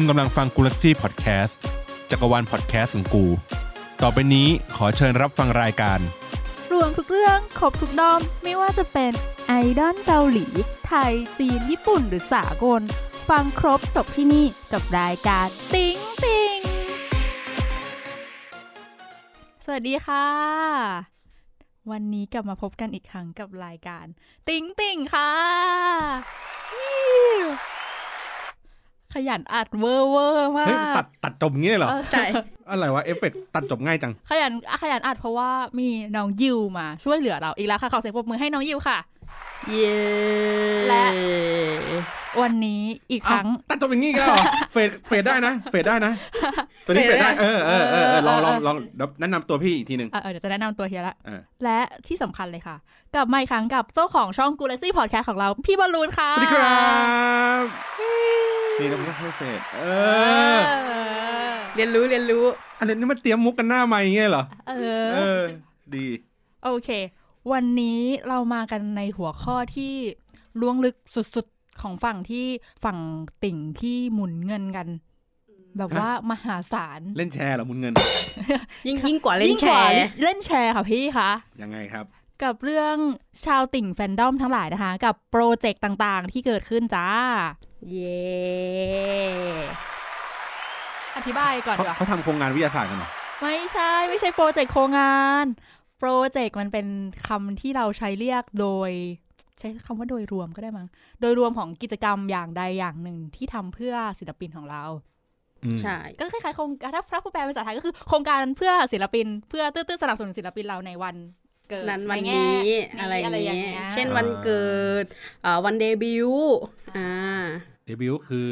คุณกำลังฟังกูลักซี่พอดแคสต์จักรวาลพอดแคสต์ของกู ต่อไปนี้ขอเชิญรับฟังรายการ รวมทุกเรื่องครบทุกด้อม ไม่ว่าจะเป็นไอดอลเกาหลี ไทย จีน ญี่ปุ่น หรือสากล ฟังครบจบที่นี่กับรายการติ๊งติงสวัสดีค่ะ วันนี้กลับมาพบกันอีกครั้งกับรายการ ติ๊งติงค่ะฮิว ขยันอัดเวอร์เวอร์มาเฮ้ยกตัดตัดจบงี้เหรอเออใช่อะไรวะเอฟเฟกต์ตัดจบง่ายจัง ขยันขยันอัดเพราะว่ามีน้องยิวมาช่วยเหลือเราอีกแล้วค่ะขอเสียงปรบมือให้น้องยิวค่ะ เย้และวันนี้อีกครั้งตัดจบอย่างงี้ก็เหรอเฟดเฟดได้นะ เฟดได้นะ ตัวนี้เฟดได้ เออเออเออเออลองลองลองเดี๋ยวแนะนำตัวพี่อีกทีหนึ่งเออเออเดี๋ยวจะแนะนำตัวเฮียละเออและที่สำคัญเลยค่ะ กลับมาอีกครั้งกับเจ้าของช่องกูเลซี่พอดแคสต์ของเรา พี่บอลลูนค่ะ สวัสดีครับ นี่เราไม่ต้องให้ fade เอเอออ เรียนรู้เรียนรู้อะไรนี่มันเตรียมมุกกันหน้าไม่เงี้ยเหรอ เอเอออดี โอเค วันนี้เรามากันในหัวข้อที่ล้วงลึกสุดๆ ของฝั่งที่ฝั่งติ่งที่หมุนเงินกัน แบบว่ามหาศาลเล่นแชร์เหรอมุนเงิน ยิ่งยิ่งกว่าเล่นยิ่งแชกว่าร์เล่นแชร์ค่ะพี่คะยังไงครับ กับเรื่องชาวติ่งแฟนดอมทั้งหลายนะคะ กับโปรเจกต์ต่างๆ ที่เกิดขึ้นจ้า เย้อธิบายก่อนเขาดีกว่าเขาทำโครงงานวิทยาศาสตร์กันเหรอไม่ใช่ ไม่ใช่โปรเจกต์โครงงาน โปรเจกต์มันเป็นคำที่เราใช้เรียกโดย ใช้คำว่าโดยรวมก็ได้มั้งโดยรวมของกิจกรรมอย่างใดอย่างหนึ่งที่ทำเพื่อศิลปินของเราอืมใช่ก็คล้ายๆโครงถ้าถ้าแปลเป็นภาษาไทยก็คือโครงการเพื่อศิลปิน เพื่อตื้อๆสนับสนุนศิลปินเราในวันเกิดนั้นวันใแง่นี้นี้อะไรอะไรออย่าย่างงเงี้เงี้ยยเช่นวันเกิดเอ่อวันเดบิวต์อ่าเดบิวต์คือ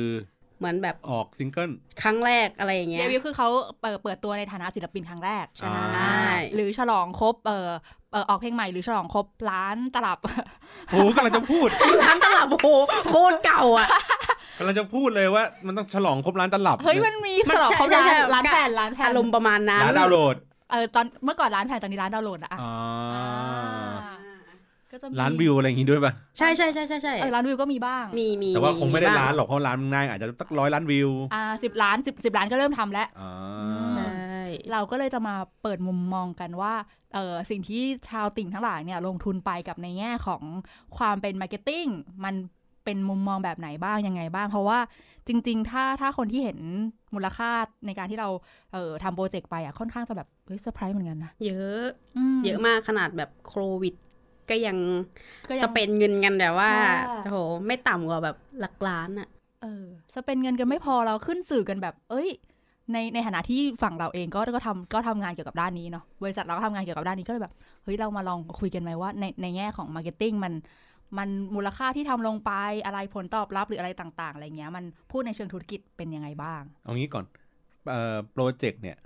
เหมือนแบบออกซิงเกิลครั้งแรกอะไรอย่างเงี้ยบิวต์คือเขาเปิดเปิดตัวในฐานะศิลปินครั้งแรกใช่อ่าหรือฉลองครบเออเออออกเพลงใหม่หรือฉลองครบล้านตลับโหกำลังจะพูดล้านตลับโอ้โหโคตรเก่าอะกำลังจะพูดเลยว่ามันต้องฉลองครบร้านตลับเฮ้ยมันมีมันฉลองครบใช่ล้านใช่ล้านแผ่นล้านแผ่นอารมณ์ประมาณนั้นร้านดาวน์โหลดเออตอนเมื่อก่อนล้านแผ่นตอนนี้ล้านดาวน์โหลดอะอะอ๋อ ก็จะมีร้านวิวอะไรอย่างงี้ด้วยป่ะ ใช่ใช่ใช่ใช่ใช่เออล้านวิวก็มีบ้าง มีมีแต่ว่าคงไม่ได้บ้ร้านหรอกเพราะร้านมันง่ายอาจจะสักร้อยล้านวิวอ่าสิบล้านสิบสิบล้านก็เริ่มทำแล้วอ๋อใช่เราก็เลยจะมาเปิดมุมมองกันว่าเออสิ่งที่ชาวติ่งทั้งหลายเนี่ยลงทุนไปกับในแง่ของความเป็น marketing มันเป็นมุมมองแบบไหนบ้าง ยังไงบ้าง เพราะว่าจริง ๆ ถ้าถ้าคนที่เห็นมูลค่าในการที่เราเออทำ project ไปอะค่อนข้างจะแบบเฮ้ยเซอร์ไพรส์เหมือนกันนะเยอะมเยอะมากขนาดแบบโควิด ก็ยังก็ยัง spend เงินกันแต่ว่าใช่โอ้โหไม่ต่ำกว่าแบบหลักล้านอะเออ spend เงินกันไม่พอเราขึ้นสื่อกันแบบ เอ้ย ในในฐานะที่ฝั่งเราเองก็ก็ทำก็ทำงานเกี่ยวกับด้านนี้เนาะบริษัทเราก็ทำงานเกี่ยวกับด้านนี้ก็เลยแบบเฮ้ยเรามาลองคุยกันไหมว่า ในในแง่ของ marketing มันมันมูลค่าที่ทำลงไปอะไรผลตอบรับหรืออะไรต่าง ๆ อะไรเงี้ย มันพูดในเชิงธุรกิจเป็นยังไงบ้าง เอางี้ก่อนเอ่อ project เนี่ย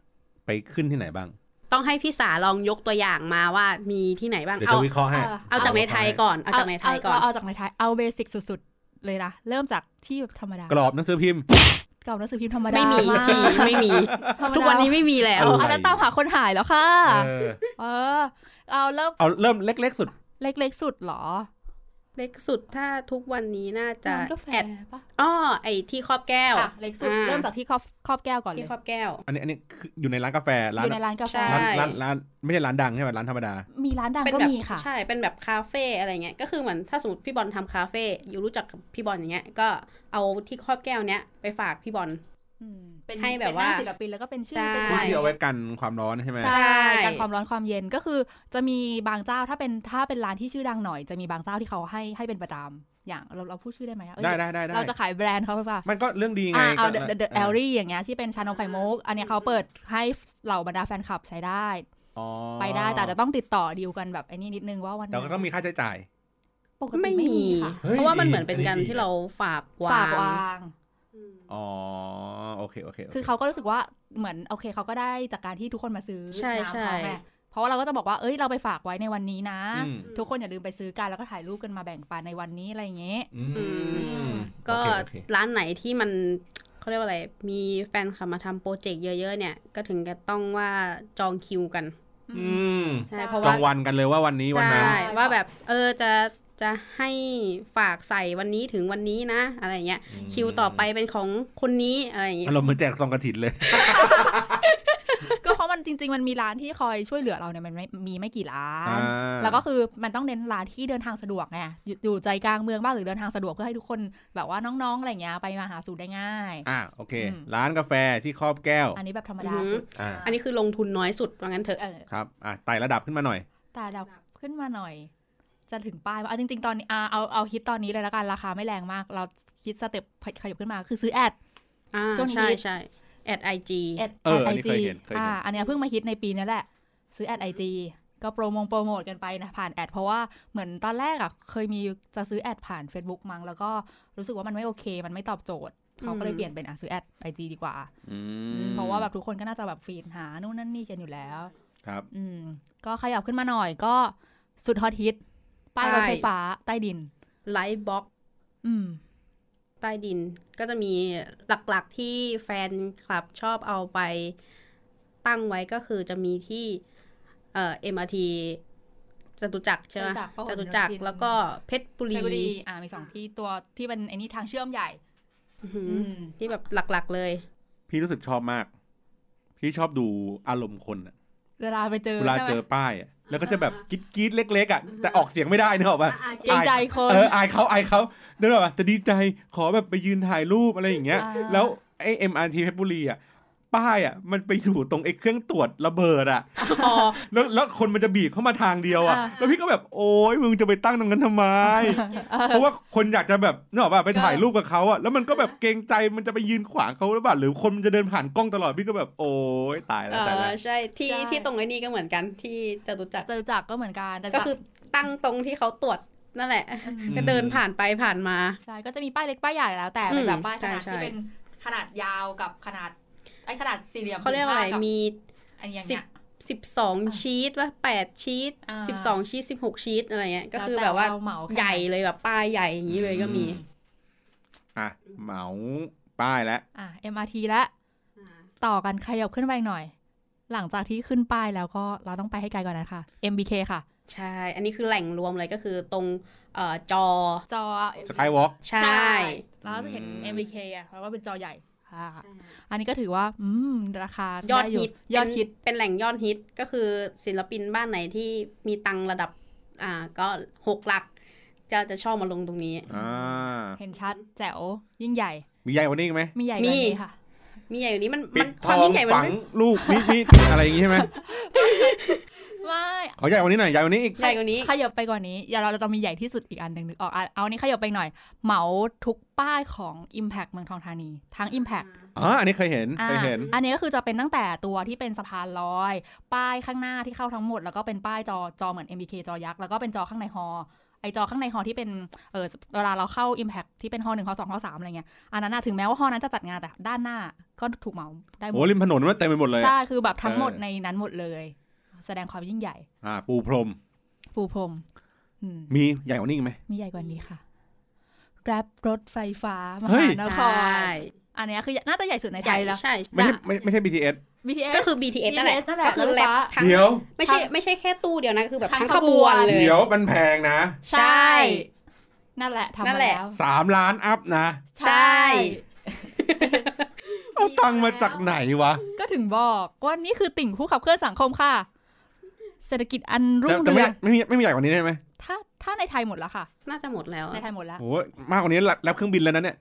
ไปขึ้นที่ไหนบ้าง ต้องให้พี่สาลองยกตัวอย่างมาว่ามีที่ไหนบ้างเดี๋ยวเอาจะวิเคราะห์ให้เอาเอาจากในไทยก่อน เอาจากในไทยก่อนเาเอาจากในไทย เอา basic สุดๆ เลยนะ เริ่มจากที่แบบธรรมดา กรอบหนังสือพิมพ์กรอบหนังสือพิมพ์ธรรมดา ไม่มีากพี่ไม่มีธรรมดาทุกวันนี้ไม่มีแล้วอะไรอันนั้นตามหาคนหายแล้วค่ะเออเออ เอาเริ่ม เอาเริ่มเล็ก ๆ สุด เล็ก ๆ สุดเหรอ เล็กสุดถ้าทุกวันนี้น่าจะร้านกาแฟแอดปะอ้อไอที่ครอบแก้วอะเล็กสุดอ่าเริ่มจากที่ครอบครอบแก้วก่อนเลที่ยครอบแก้ว อันนี้อันนี้คืออยู่ในร้านกาแฟอร้านยู่ในร้านกาแฟใช่ร้านร้านร้านไม่ใช่ร้านดังใช่ไหมร้านธรรมดา มีร้านดังเป็นก็แบบมีค่ะ ใช่เป็นแบบคาเฟ่อะไรเงี้ยก็คือเหมือนถ้าสมมติพี่บอลทำคาเฟ่อยู่รู้จักกับพี่บอลอย่างเงี้ยก็เอาที่ครอบแก้วเนี้ยไปฝากพี่บอลอืม เป็นให้แบบเป็นหน้ว่าศิลปินแล้วก็เป็นชื่อใช่เป็นที่ชื่อที่เอาไว้กันความร้อนใช่ไหมใช่ใช่การความร้อนความเย็นก็คือจะมีบางเจ้าถ้าเป็นถ้าเป็นร้านที่ชื่อดังหน่อย จะมีบางเจ้าที่เขาให้ให้เป็นประจำอย่างเราเราพูดชื่อได้ไหมอะเอ้ยได้ได้ได้ได้เราจะขายแบรนด์เขาหรือเปล่ามันก็เรื่องดีไงอ่าเอาก็เดอะเอลลี่อย่างเงี้ยที่เป็นชานมไข่มุกอันเนี้ยเขาเปิดให้เหล่าบรรดาแฟนคลับใช้ได้อ๋อไปได้แต่จะต้องติดต่อดีลกันแบบไอ้นี่นิดนึงว่าวันไหนแต่ก็ต้องมีค่าใช้จ่ายปกติไม่ไม่มีมีค่ะเฮ้ยเพราะว่ามันดีเหมือนเป็นอันนี้การดีที่เราฝากวาฝากงวาง อ๋อโอเคโอเคโอเค คือเขาก็รู้สึกว่าเหมือนโอเคเขาก็ได้จากการที่ทุกคนมาซื้อใช่น้ำใช่เขาไงเพราะว่าเราก็จะบอกว่า เอ้ย เราไปฝากไว้ในวันนี้นะอืมทุกคนอย่าลืมไปซื้อกัน แล้วก็ถ่ายรูปกันมาแบ่งปันในวันนี้อะไรอย่างเงี้ยอืมก็โอเคโอเคร้านไหนที่มันเขาเรียกว่าอะไร มีแฟนคลับมาทำโปรเจกต์เยอะ ๆ เนี่ย ก็ถึงจะต้องว่าจองคิวกัน อืมใช่เพราะจว่าองวันกันเลยว่าวันนี้วันนั้นใช่ว่าแบบ เออจะ จะให้ฝากใส่วันนี้ถึงวันนี้นะ อะไรเงี้ย คิวต่อไปเป็นของคนนี้อะไรอย่างเงี้ยอารมณ์เหมือนแจกซองกระถินเลย ก็เพราะมันจริง ๆ มันมีร้านที่คอยช่วยเหลือเราเนี่ยมันไม่มีไม่กี่ร้านอ่าแล้วก็คือมันต้องเน้นร้านที่เดินทางสะดวกไงอยู่อยู่ใจกลางเมืองบ้างหรือเดินทางสะดวกเพื่อให้ทุกคนแบบว่าน้องๆอะไรเงี้ยไปมาหาสู่ได้ง่ายอ่าโอเคอืมร้านกาแฟที่ครอบแก้ว อันนี้แบบธรรมอืดาอหือสุดอ่าอันนี้คือลงทุนน้อยสุดว่างั้นเถอะเออครับอะไต่ระดับขึ้นมาหน่อยไต่ระดับขึ้นมาหน่อย จะถึงป้ายปะเอาจริง ๆ ตอนนี้อ่าเอาเอาฮิตตอนนี้เลยละกันราคาไม่แรงมาก เราคิด step ขยับขึ้นมาคือซื้อ ad อ่าช่วงนี้ใช่ฮิตใช่ ad IG ad เอออันไอนี้จีเคยเห็นเคยเห็นอ่าอันเนี้ยเพิ่งมาฮิตในปีนี้แหละ ซื้อ ad IG ก็โปรโมงโปรโมทกันไปนะผ่าน ad เพราะว่าเหมือนตอนแรกอะเคยมีจะซื้อ ad ผ่าน Facebook มั้งแล้วก็รู้สึกว่ามันไม่โอเค มันไม่ตอบโจทย์เขาก็เลยเปลี่ยนเป็นอะซื้อ ad IG ดีกว่าอือืมเพราะว่าแบบทุกคนก็น่าจะแบบ feed หานู่นนั่นนี่กันอยู่แล้ว ครับ อืมก็ขยับขึ้นมาหน่อยก็สุด hot hit ป้ายรถไฟฟ้าใต้ดิน light box อืมใต้ดินก็จะมีหลักๆที่แฟนคลับชอบเอาไปตั้งไว้ก็คือจะมีที่ เอ่อ MRT จตุจักรใช่ไหมจตุจักรพหลจตุจักรโยธินแล้วก็เพชรบุเพรีชรบุรี อ่า มีสองที่ตัวที่เป็นไอ้นี่ทางเชื่อมใหญ่อื้อหืออืมที่แบบหลักๆเลย พี่รู้สึกชอบมาก พี่ชอบดูอารมณ์คนอะเวลาไปเจอเวลาใช่ไหมเจอป้ายอะ แล้วก็จะแบบกรีดกรีดเล็กๆอะแต่ออกเสียงไม่ได้นึกออกป่ะเกรงใจคนเอออายเขาอายเขาเดินแบบว่าแต่ดีใจขอแบบไปยืนถ่ายรูปอะไรอย่างเงี้ยอ่าแล้วไอ้เอ็มอาร์ทีเพชรบุรีอะ ป้ายอะมันไปอยู่ตรงไอ้เครื่องตรวจระเบิดอะอ๋อแล้วแล้วคนมันจะบีบเข้ามาทางเดียวอะอ่าแล้วพี่ก็แบบโอ๊ยมึงจะไปตั้งตรงนั้นทำไมเออเพราะว่าคนอยากจะแบบนึกออกป่ะไปถ่ายก็รูปกับเขาอะแล้วมันก็แบบเกรงใจมันจะไปยืนขวางเขาหรือเปล่าหรือคนมันจะเดินผ่านกล้องตลอดพี่ก็แบบโอ๊ยตายเอแล้วตายแล้วอใช่ที่ใช่ที่ตรงไอ้นี่ก็เหมือนกันที่จตุจักรเจอจักรก็เหมือนกันแต่ก็คือตั้งตรงที่เขาตรวจนั่นแหละมก็เดินผ่านไปผ่านมาใช่ก็จะมีป้ายเล็กป้ายใหญ่แล้วแต่เป็นแบบอืมป้ายขนาดใช่ที่ใช่เป็นขนาดยาวกับขนาดไอ้ขนาดสี่เหลี่ยมเขาเรียกว่าอะไรผืนผ้บมีอันอย่างสิเงี้บยสิบสองชีตว่าแปดชีตอ่าสิบสองชีตสิบหกชีตอะไรเงี้ยก็คือล้แบบว่าเรเหมาแค่ใหญ่เลยแบบป้ายใหญ่อย่างนี้เลยก็มี อะเหมาป้ายแล้วอะ MRT แล้วต่อกันขยับขึ้นไปอีกหน่อย หลังจากที่ขึ้นป้ายแล้วก็เราต้องไปให้ไกลก่อนนะคะ MBK ค่ะ ใช่ อันนี้คือแหล่งรวมเลยก็คือตรงเอ่อจอจอสกายวอล์กใช่ แล้วก็จะเห็นอืม MBK อะเพราะว่าเป็นจอใหญ่ อ่าอันนี้ก็ถือว่า อืม ราคายอดไฮิตยอดฮิตเป็นเป็นแหล่งยอดฮิตก็คือศิลปินบ้านไหนที่มีตังค์ระดับ อ่า ก็หกหลักก็จะชอบมาลงตรงนี้อ่าเห็นชัดแจ๋วยิ่งใหญ่ มีใหญ่กว่านี้อีกไหมมีใหญ่กว่านี้ค่ะ มีใหญ่อยู่านี้มันปิมัดนทความองยิ่งใหญ่มันฝังไม่ลูกนิดนิดอะไรอย่างงี้ใช่ไหม ไม่ขอใหญ่กว่านี้หน่อยใหญ่กว่านี้อีกใหญ่กว่านี้ขยับไปกว่านี้อย่าเราจะมีใหญ่ที่สุดอีกอันหนึ่งนึกออกอะเอาอันนี้ขยับไปหน่อย เหมาทุกป้ายของ Impact เมืองทองธานี ทั้ง Impact อ๋ออันนี้เคยเห็นอ่าเคยเห็น อันนี้ก็คือจะเป็นตั้งแต่ตัวที่เป็นสะพานลอย ป้ายข้างหน้าที่เข้าทั้งหมด แล้วก็เป็นป้ายจอจอเหมือน MBK จอยักษ์แล้วก็เป็นจอข้างในฮอไอจอข้างในฮอที่เป็นเออเวลาเราเข้า Impact ที่เป็นฮอหนึ่งฮอสองฮอสามอะไรเงี้ยอันนั้นนะถึงแม้ว่าฮอนั้นจะจัดงานแต่ด้านหน้าก็ถูกเหมาได้หมโอ้ดริมถนนมันเต็มไปหมดเลยใช่คือแบบทั้งหมดเออในนั้นหมดเลยแสดงความยิ่งใหญ่ อ่า ปูพรม ปูพรมอืมมีใหญ่กว่านี้อีกไหมมีใหญ่กว่านี้ค่ะแรปรถไฟฟ้ามเฮ้หายนคใช่รอันเนี้ยคือน่าจะใหญ่สุดในไทยแล้วใช่ไม่ใช่ไม่ไม่ใช่ BTS BTS ก็คือ BTS นั่นแหละ BTS นั่นแหละก็คือรถไฟแลบฟ้าทั้งเดี๋ยวไม่ใช่ไม่ใช่แค่ตู้เดียวนะ คือแบบทั้งทั้งขขบบววนนเลยเดี๋ยวมันแพงนะ ใช่ นั่นแหละทำนั่มานแหละแล้วสามล้านอัพนะ ใช่เอาตังค์มาจากไหนวะ ก็ถึงบอกว่านี่คือติ่งผู้ขับเคลื่อนสังคมค่ะ เศรษฐกิจอันรุ่แต่งแต่เรืไม่องไม่มีไม่มีใหญ่กว่านี้ได้ไหมถ้าถ้าในไทยหมดแล้วค่ะ น่าจะหมดแล้วในไทยหมดแล้วโอ้ยมากกว่านี้รับเครื่องบินแล้วนะเนี่ย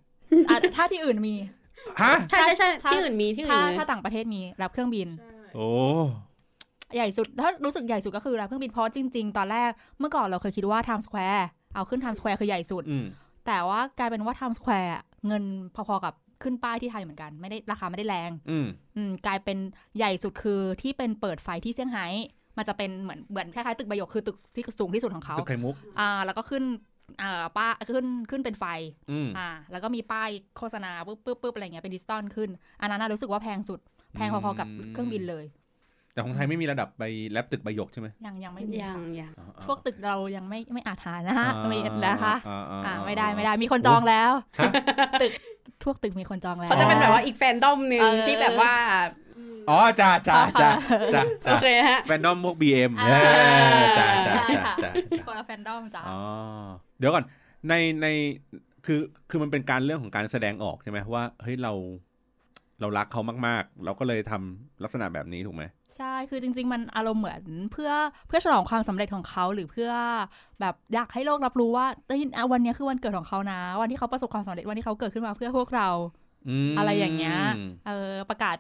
อะถ้าที่อื่นมี ฮะใช่ใช่ใช่ถ้าที่อื่นมีที่อื่ถ้านเลยถ้าต่างประเทศมีรับเครื่องบิน โอ้ใหญ่สุด ถ้ารู้สึกใหญ่สุดก็คือรับเครื่องบินเพราะจริง ๆ ตอนแรกเมื่อก่อนเราเคยคิดว่า Times Square เอาขึ้น Times Square คือใหญ่สุด อืมแต่ว่ากลายเป็นว่า Times Square อะเงินพอๆกับขึ้นป้ายที่ไทยเหมือนกัน ไม่ได้ราคาไม่ได้แรงอืมอืมกลายเป็นใหญ่สุดคือที่เป็นเปิดไฟที่เซี่ยงไฮ้ มันจะเป็นเหมือนเหมือนคล้ายๆตึกใบหยกคือตึกที่สูงที่สุดของเขาตึกไข่มุกอ่าแล้วก็ขึ้นอ่าป้าขึ้นขึ้นเป็นไฟอืมอ่า แล้วก็มีป้ายโฆษณาปึ๊บปึ๊บปึ๊บอะไรเงี้ยเป็นดิจิตอลขึ้น อันนั้นน่ะรู้สึกว่าแพงสุด แพงพอๆกับเครื่องบินเลย แต่ของไทยไม่มีระดับไปแลบตึกใบหยกใช่ไหมยังยังไม่มียังค่ะยังอ๋ออ๋อพวกตึกเรายังไม่ไม่อาจหานะฮะอ่าไม่นะคะอ่าอ่าอ่าอ่าไม่ได้ไม่ได้มีคนจองแล้วฮะตึกพวกตึกมีคนจองแล้วเขาจะเป็นแบบว่าอีกแฟนดอมหนึ่งเออที่แบบว่า อ๋อจ้าจ้าจ้าจ้าโอจ้าเคฮะแฟนดอมพวกบีเอ็มอ่าจ้าจ้าจ้าใช่จ้าค่ะจ้าคนละแฟนดอมจ้ะอ๋อเดี๋ยวก่อนในในคือคือมันเป็นการเรื่องของการแสดงออกใช่ไหมว่าเฮ้ยเราเรารักเขามากๆ เราก็เลยทำลักษณะแบบนี้ถูกไหมใช่ คือจริง ๆ มันอารมณ์เหมือนเพื่อเพื่อฉลองความสำเร็จของเขาหรือเพื่อแบบอยากให้โลกรับรู้ว่าเอ้ยอะวันเนี้ยคือวันเกิดของเขานะ วันที่เขาประสบความสำเร็จวันที่เขาเกิดขึ้นมาเพื่อพวกเรามอะไรอย่างเงี้ยเออประกาศ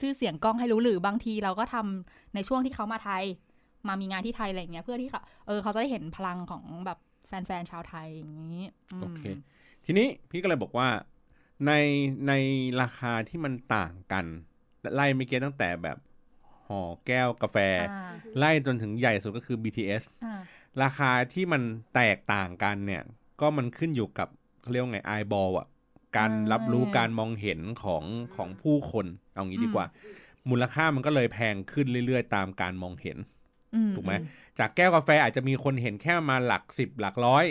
ชื่อเสียงกล้องให้รู้หรือบางทีเราก็ทำในช่วงที่เขามาไทย มามีงานที่ไทยอะไรอย่างเงี้ยเพื่อที่เขาเออเขาจะได้เห็นพลังของแบบแฟนๆชาวไทยอย่างนี้มโอเค ทีนี้พี่ก็เลยบอกว่าในในราคาที่มันต่างกัน ไล่ไม่เกี้ตั้งแต่แบบห่อแก้วกาแฟอ่าไล่จนถึงใหญ่สุดก็คือ BTS อ่าราคาที่มันแตกต่างกันเนี่ย ก็มันขึ้นอยู่กับเขาเรียกว่าไงไอบอลอะ การรับรู้การมองเห็นของของผู้คน เอางี้ดีกว่า มูลค่ามันก็เลยแพงขึ้นเรื่อยๆ ตามการมองเห็นอืถูกไหมจากแก้วกาแฟอาจจะมีคนเห็นแค่มาหลักสิบหลักร้อย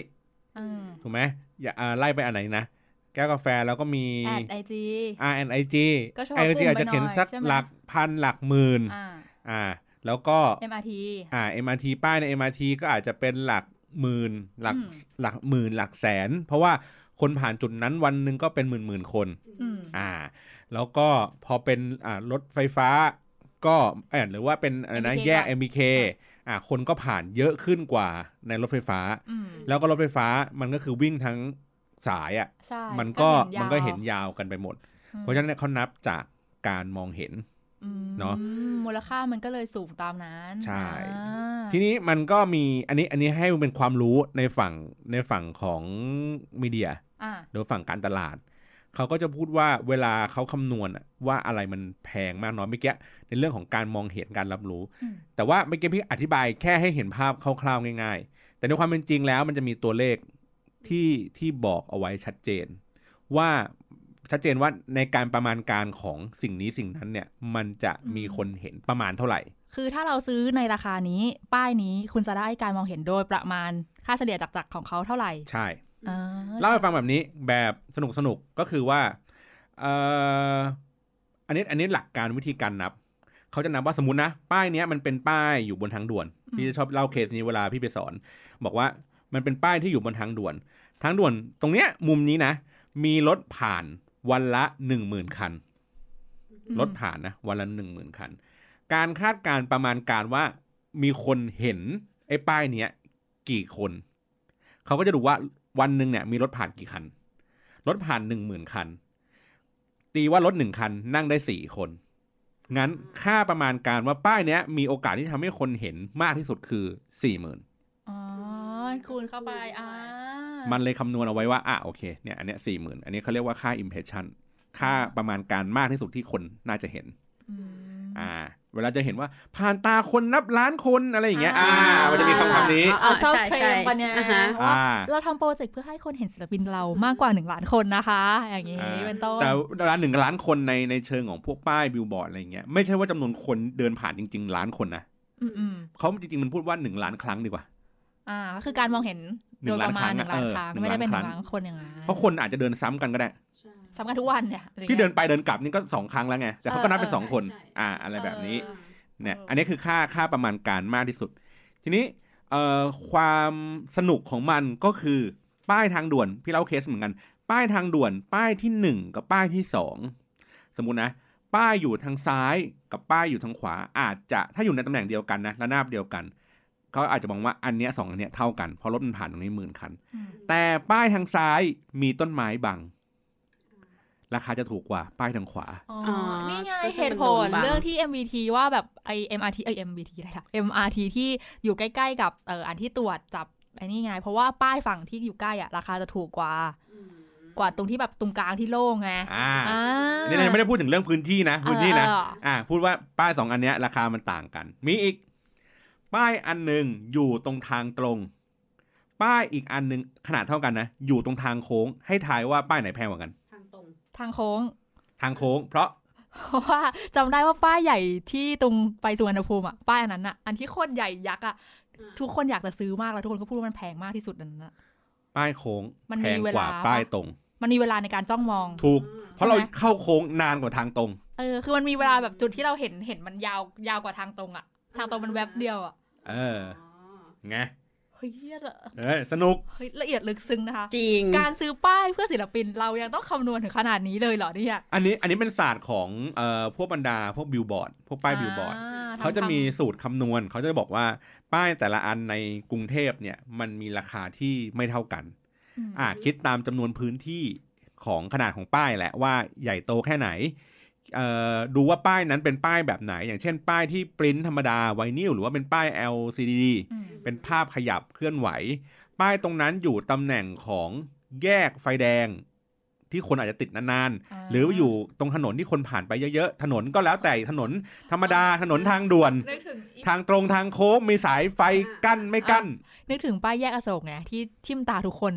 อืมถูกไหมอย่าอ่าไล่ไปอันไหนนะแก้วกาแฟแล้วก็มีแอดไอจี R N I G ก็เฉพาะไอกลุ่จีมอาจจะเขียนไปหน่อยสักใช่ไหมหลักพันหลักหมื่นอ่าอ่า แล้วก็ MRT อ่า MRT ป้ายใน MRT ก็อาจจะเป็นหลักหมื่นหลักอืมหลักหมื่นหลักแสน เพราะว่า คนผ่านจุดนั้นวันหนึ่งก็เป็นหมื่นหมื่นๆคนอืมอ่า แล้วก็พอเป็นอ่ารถไฟฟ้าก็เอ่อหรือว่าเป็นอะไรนะ MBK แยกก่อน MBK อ่าคนก็ผ่านเยอะขึ้นกว่าในรถไฟฟ้าอืมแล้วก็รถไฟฟ้ามันก็คือวิ่งทั้งสายอะใช่มันก็ยาวมันก็เห็นยาวกันไปหมดอืมเพราะฉะนั้นเนยเขานับจากการมองเห็นอืมเนอะมูลค่ามันก็เลยสูงตามนั้นใช่อ่าทีนี้มันก็มีอันนี้อันนี้ให้เป็นความรู้ในฝั่งในฝั่งของมีเดียอ่า หรือฝั่งการตลาด เขาก็จะพูดว่าเวลาเขาคำนวณอะว่าอะไรมันแพงมากน้อยเมื่อกี้ในเรื่องของการมองเห็นการรับรู้อืมแต่ว่าเมื่อกี้พี่อธิบายแค่ให้เห็นภาพคร่าวๆง่าย ๆ แต่ในความเป็นจริงแล้วมันจะมีตัวเลขที่ที่บอกเอาไว้ชัดเจน ว่าชัดเจนว่าในการประมาณการของสิ่งนี้สิ่งนั้นเนี่ยมันจะมีคนเห็นประมาณเท่าไหร่ คือถ้าเราซื้อในราคานี้ป้ายนี้คุณจะได้การมองเห็นโดยประมาณค่าเฉลี่ยจากๆของเขาเท่าไหร่ ใช่อ่า เล่าให้ฟังแบบนี้แบบสนุกสนุกๆก็คือว่าเอ่ออันนี้อันนี้หลักการวิธีการนับเขาจะนับว่าสมมตินะ ป้ายเนี้ยมันเป็นป้ายอยู่บนทางด่วนพี่จะชอบเล่าเคสนี้เวลาพี่ไปสอน บอกว่ามันเป็นป้ายที่อยู่บนทางด่วน ทางด่วนตรงเนี้ยมุมนี้นะ มีรถผ่านวันละหนึ่งหมื่นคันรถผ่านนะวันละหนึ่งหมื่นคัน การคาดการณ์ประมาณการว่ามีคนเห็นไอ้ป้ายเนี้ยกี่คน เขาก็จะดูว่า วันหนึ่งเนี่ยมีรถผ่านกี่คัน รถผ่านหนึ่งหมื่นคัน ตีว่ารถหนึ่งคันนั่งได้สี่คน งั้นค่าประมาณการว่าป้ายเนี้ยมีโอกาสที่ทำให้คนเห็นมากที่สุดคือสี่หมื่นอ๋อคูณเข้าไปอ่ามันเลยคำนวณเอาไว้ว่า อะโอเค เนี่ย อันเนี้ยสี่หมื่นอันนี้เขาเรียกว่าค่า impression ค่าประมาณการมากที่สุดที่คนน่าจะเห็น อืม อ่า เวลาจะเห็นว่าผ่านตาคนนับล้านคนอะไรอย่างเงี้ย อ่าอ่ามันจะมีคำคำนี้เอาชอบใช่เพลใช่งปันเนี้ยอ่าฮะว่าอ่าเราทำโปรเจกต์เพื่อให้คนเห็นศิลปินเรามากกว่าหนึ่งล้านคนนะคะ อย่างนี้อ่าเป็นต้น แต่ร้านหนึ่งล้านคนในในเชิงของพวกป้ายบิลบอร์ดอะไรเงี้ย ไม่ใช่ว่าจำนวนคนเดินผ่านจริง ๆ ล้านคนนะอืมอืมเขาจริงๆมันพูดว่าหนึ่งล้านครั้งดีกว่าอ่าก็คือการมองเห็นหนึ่โดงยล้าปนระคมารั้ณงหนึ่งล้านเออครั้งหนึ่งไม่ได้เป็นหล้านนึ่งล้านคนอย่างนั้นเพราะคนอาจจะเดินซ้ำกันก็ได้ สำคัญทุกวันเนี่ยอะไรงี้ยพี่เดินไปเดินกลับนี่ก็สองครั้งแล้วไงแต่เขาก็นับเป็นเออสองคนใช่อ่า อะไรแบบนี้เออเนี่ยเอออัอันนี้คือค่าค่าประมาณการมากที่สุด ทีนี้เอ่อความสนุกของมันก็คือป้ายทางด่วนพี่เล่าเคสเหมือนกัน ป้ายทางด่วนป้ายที่หนึ่งกับป้ายที่สองสมมุตินะ ป้ายอยู่ทางซ้ายกับป้ายอยู่ทางขวา อาจจะถ้าอยู่ในตำแหน่งเดียวกันนะระนาบเดียวกันเขาอาจจะมองว่าอันเนี้ยสองอันเนี้ยเท่ากันเพราะรถมันผ่านตรงนี้หมื่นคันอืมแต่ป้ายทางซ้ายมีต้นไม้บัง ราคาจะถูกกว่าป้ายทางขวา อ๋ออ๋อนี่ไงก็คือเหตุผลมันโดนบังเรื่องที่ MVT ว่าแบบไอ MRT ไอ MVT อะไรล่ะ MRT ที่อยู่ใกล้ ๆ กับเอ่ออันที่ตรวจจับไอ้นี่ไง เพราะว่าป้ายฝั่งที่อยู่ใกล้อะราคาจะถูกกว่ากว่าตรงที่แบบตรงกลางที่โล่งไง อ่าอ่าอันนี่เรายังไม่ได้พูดถึงเรื่องพื้นที่นะ พื้นที่นะเอออ่า พูดว่าป้ายสองอันเนี้ยราคามันต่างกัน มีอีก ป้ายอันหนึ่งอยู่ตรงทางตรง ป้ายอีกอันหนึ่งขนาดเท่ากันนะ อยู่ตรงทางโค้ง ให้ทายว่าป้ายไหนแพงกว่ากัน ทางตรงทางโค้ง ทางโค้ง เพราะเพราะว่าจำได้ว่าป้ายใหญ่ที่ตรงไปสุวรรณภูมิอะป้ายอันนั้นอะอันที่โคตรใหญ่ยักษ์อะทุกคนอยากจะซื้อมากแล้วทุกคนก็พูดว่ามันแพงมากที่สุดอันนั้นอะป้ายโค้งมันแพมีงเวกลาว่าป้ายตรง มันมีเวลาในการจ้องมอง ถูก เพราะเราใช่ไหมเข้าโค้งนานกว่าทางตรง เออ คือมันมีเวลาแบบจุดที่เราเห็นเห็นมันยาวยาวกว่าทางตรงอะทางตรงมันแวบเดียวอะเออไง เฮ้ยเหี้ยละเอ้ยสนุกเฮ้ยละเอียดลึกซึ้งนะคะ จริง การซื้อป้ายเพื่อศิลปินเรายังต้องคำนวณถึงขนาดนี้เลยเหรอเนี่ยอันนี้อันนี้เป็นศาสตร์ของเอ่อพวกบรรดาพวกบิลบอร์ดพวกป้ายบิลบอร์ดทำเขาจะมีทสูตรคำนวณเขาจะบอกว่าป้ายแต่ละอันในกรุงเทพเนี่ยมันมีราคาที่ไม่เท่ากันำอืมอ่าคิดตามจำนวนพื้นที่ของขนาดของป้ายแหละว่าใหญ่โตแค่ไหนเอ่อ ดูว่าป้ายนั้นเป็นป้ายแบบไหน อย่างเช่นป้ายที่ปริ้นธรรมดาไวนิลหรือว่าเป็นป้าย LCD อืมเป็นภาพขยับเคลื่อนไหว ป้ายตรงนั้นอยู่ตำแหน่งของแยกไฟแดง ที่คนอาจจะติดนานๆ หรืออยู่ตรงถนนที่คนผ่านไปเยอะๆ ถนนก็แล้วแต่ถนนธรรมดาถนนทางด่วนนึกถึงอีทางตรงทางโค้งมีสายไฟกั้นไม่กั้น นึกถึงป้ายแยกอโศกไงที่ทิมตาทุกคน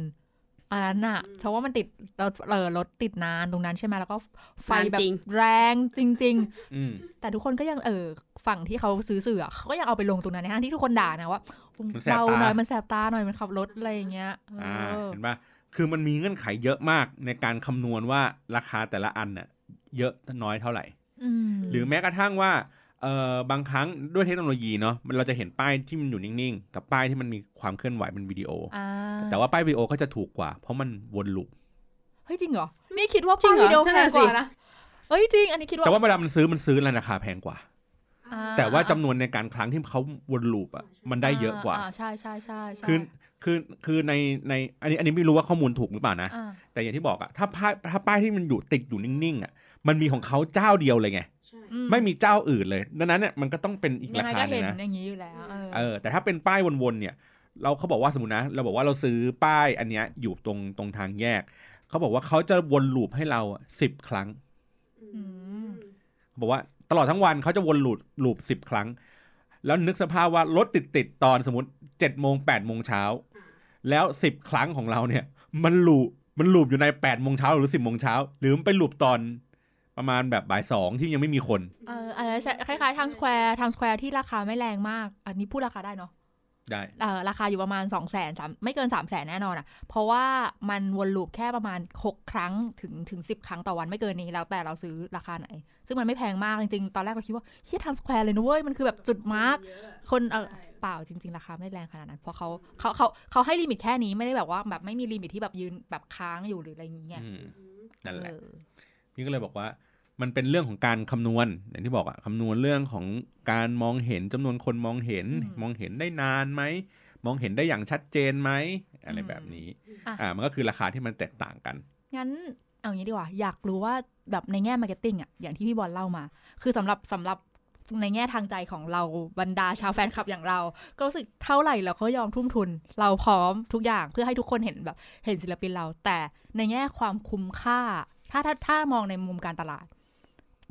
อันนั้นน่ะอืมเพราะว่ามันติดรถเออรถติดนานตรงนั้นใช่ไหมแล้วก็ไฟแบบนานจริงแรงจริงอืมๆแต่ทุกคนก็ยังเออฝั่งที่เขาซื้อเสือเขาก็ยังเอาไปลงตรงนั้นในห้างที่ทุกคนด่านะว่ามันแสบเบาตาหน่อยมันแสบตาหน่อยมันขับรถอะไรอย่างเงี้ยเออ่าอเห็นปะคือมันมีเงื่อนไขเยอะมากในการคำนวณว่าราคาแต่ละอันน่ะเยอะน้อยเท่าไหร่มหรือแม้กระทั่งว่า เอ่อบางครั้งด้วยเทคโนโลยีเนาะมันเราจะเห็นป้ายที่มันอยู่นิ่งๆ กับป้ายที่มันมีความเคลื่อนไหวเป็นวิดีโออ่าแต่ว่าป้ายวิดีโอก็จะถูกกว่า เพราะมันวนลูปเฮ้ยจริงเหรอ นี่คิดว่าจริป้างยเหรอวิดีโอนั่แพนงน่ะกสิว่านะเฮ้ยจริงอันนี้คิดว่าแต่ว่าเวลามันซื้อมันซื้อในราคาแพงกว่าอ่แต่ว่าจำนวนในการครั้งที่เขาวนลูปอะมันได้เยอะกว่าใช่ใช่ใช่ใช่คือคือคือในในอันนี้อันนี้ไม่รู้ว่าข้อมูลถูกหรือเปล่านะอ่าแต่อย่างที่บอกอะถ้าป้ายถ้าป้ายที่มันอยู่ติดอยู่นิ่งๆอะมันมีของเขาเจ้าเดียวเลยไงอื ไม่มีเจ้าอื่นเลยดังนั้นเนี่ยมันก็ต้องเป็นอีกยัรางไงคาก็หนึเห็งนนะอย่างนี้อยู่แล้วเออเออแต่ถ้าเป็นป้ายวนๆเนี่ย เราเขาบอกว่าสมมตินะเราบอกว่าเราซื้อป้ายอันเนี้ยอยู่ตรงตรงทางแยก เขาบอกว่าเขาจะวนลูปให้เราสิบครั้งมบอกว่าตลอดทั้งวันเขาจะวน loop loop สิบครั้ง แล้วนึกสภาพว่ารถติดติดๆตอนสมมติเจ็ดโมงแปดโมงเช้าแล้วสิบครั้งของเราเนี่ย มัน loop มัน loop อยู่ในแปดโมงเช้าหรือสิบโมงเช้าหรือมันไป loop ตอน ประมาณแบบบ่ายสองที่ยังไม่มีคน เอออันนั้นใช่คล้ายๆ Times Square Times Square ที่ราคาไม่แรงมาก อันนี้พูดราคาได้เนาะได้เออราคาอยู่ประมาณ2องแสนสามไม่เกิน3ามแสนแน่นอนอะ เพราะว่ามันวน loop แค่ประมาณ 6 ครั้งถึงถึงสิครั้งต่อวันไม่เกินนี้แล้วแต่เราซื้อราคาไหน ซึ่งมันไม่แพงมากจริงๆ ตอนแรกเราคิดว่าเฮ้ย Times Square เลยนะเว้ย มันคือแบบจุด mark คนเออเปล่าจริง ๆ ราคาไม่แรงขนาดนั้น เพราะเขาเขาเขาเขาให้ limit แค่นี้ไม่ได้แบบว่าแบบไม่มี limit ที่แบบยืนแบบค้างอยู่หรืออะไรอย่างเงี้ยอืมนั่นแหละเออพี่ก็เลยบอกว่า มันเป็นเรื่องของการคำนวณอย่างที่บอกอะคำนวณเรื่องของการมองเห็นจำนวนคนมองเห็น มองเห็นได้นานไหมมองเห็นได้อย่างชัดเจนไหมอะไรแบบนี้อะอ่ามันก็คือราคาที่มันแตกต่างกันงั้นเอางี้ดีกว่า อยากรู้ว่าแบบในแง่ marketing อะอย่างที่พี่บอลเล่ามา คือสำหรับสำหรับในแง่ทางใจของเราบรรดาชาวแฟนคลับอย่างเรา ก็รู้สึกเท่าไหร่เราก็ยอมทุ่มทุน เราพร้อมทุกอย่างเพื่อให้ทุกคนเห็นแบบเห็นศิลปินเรา แต่ในแง่ความคุ้มค่า ถ้าถ้าถ้ามองในมุมการตลาด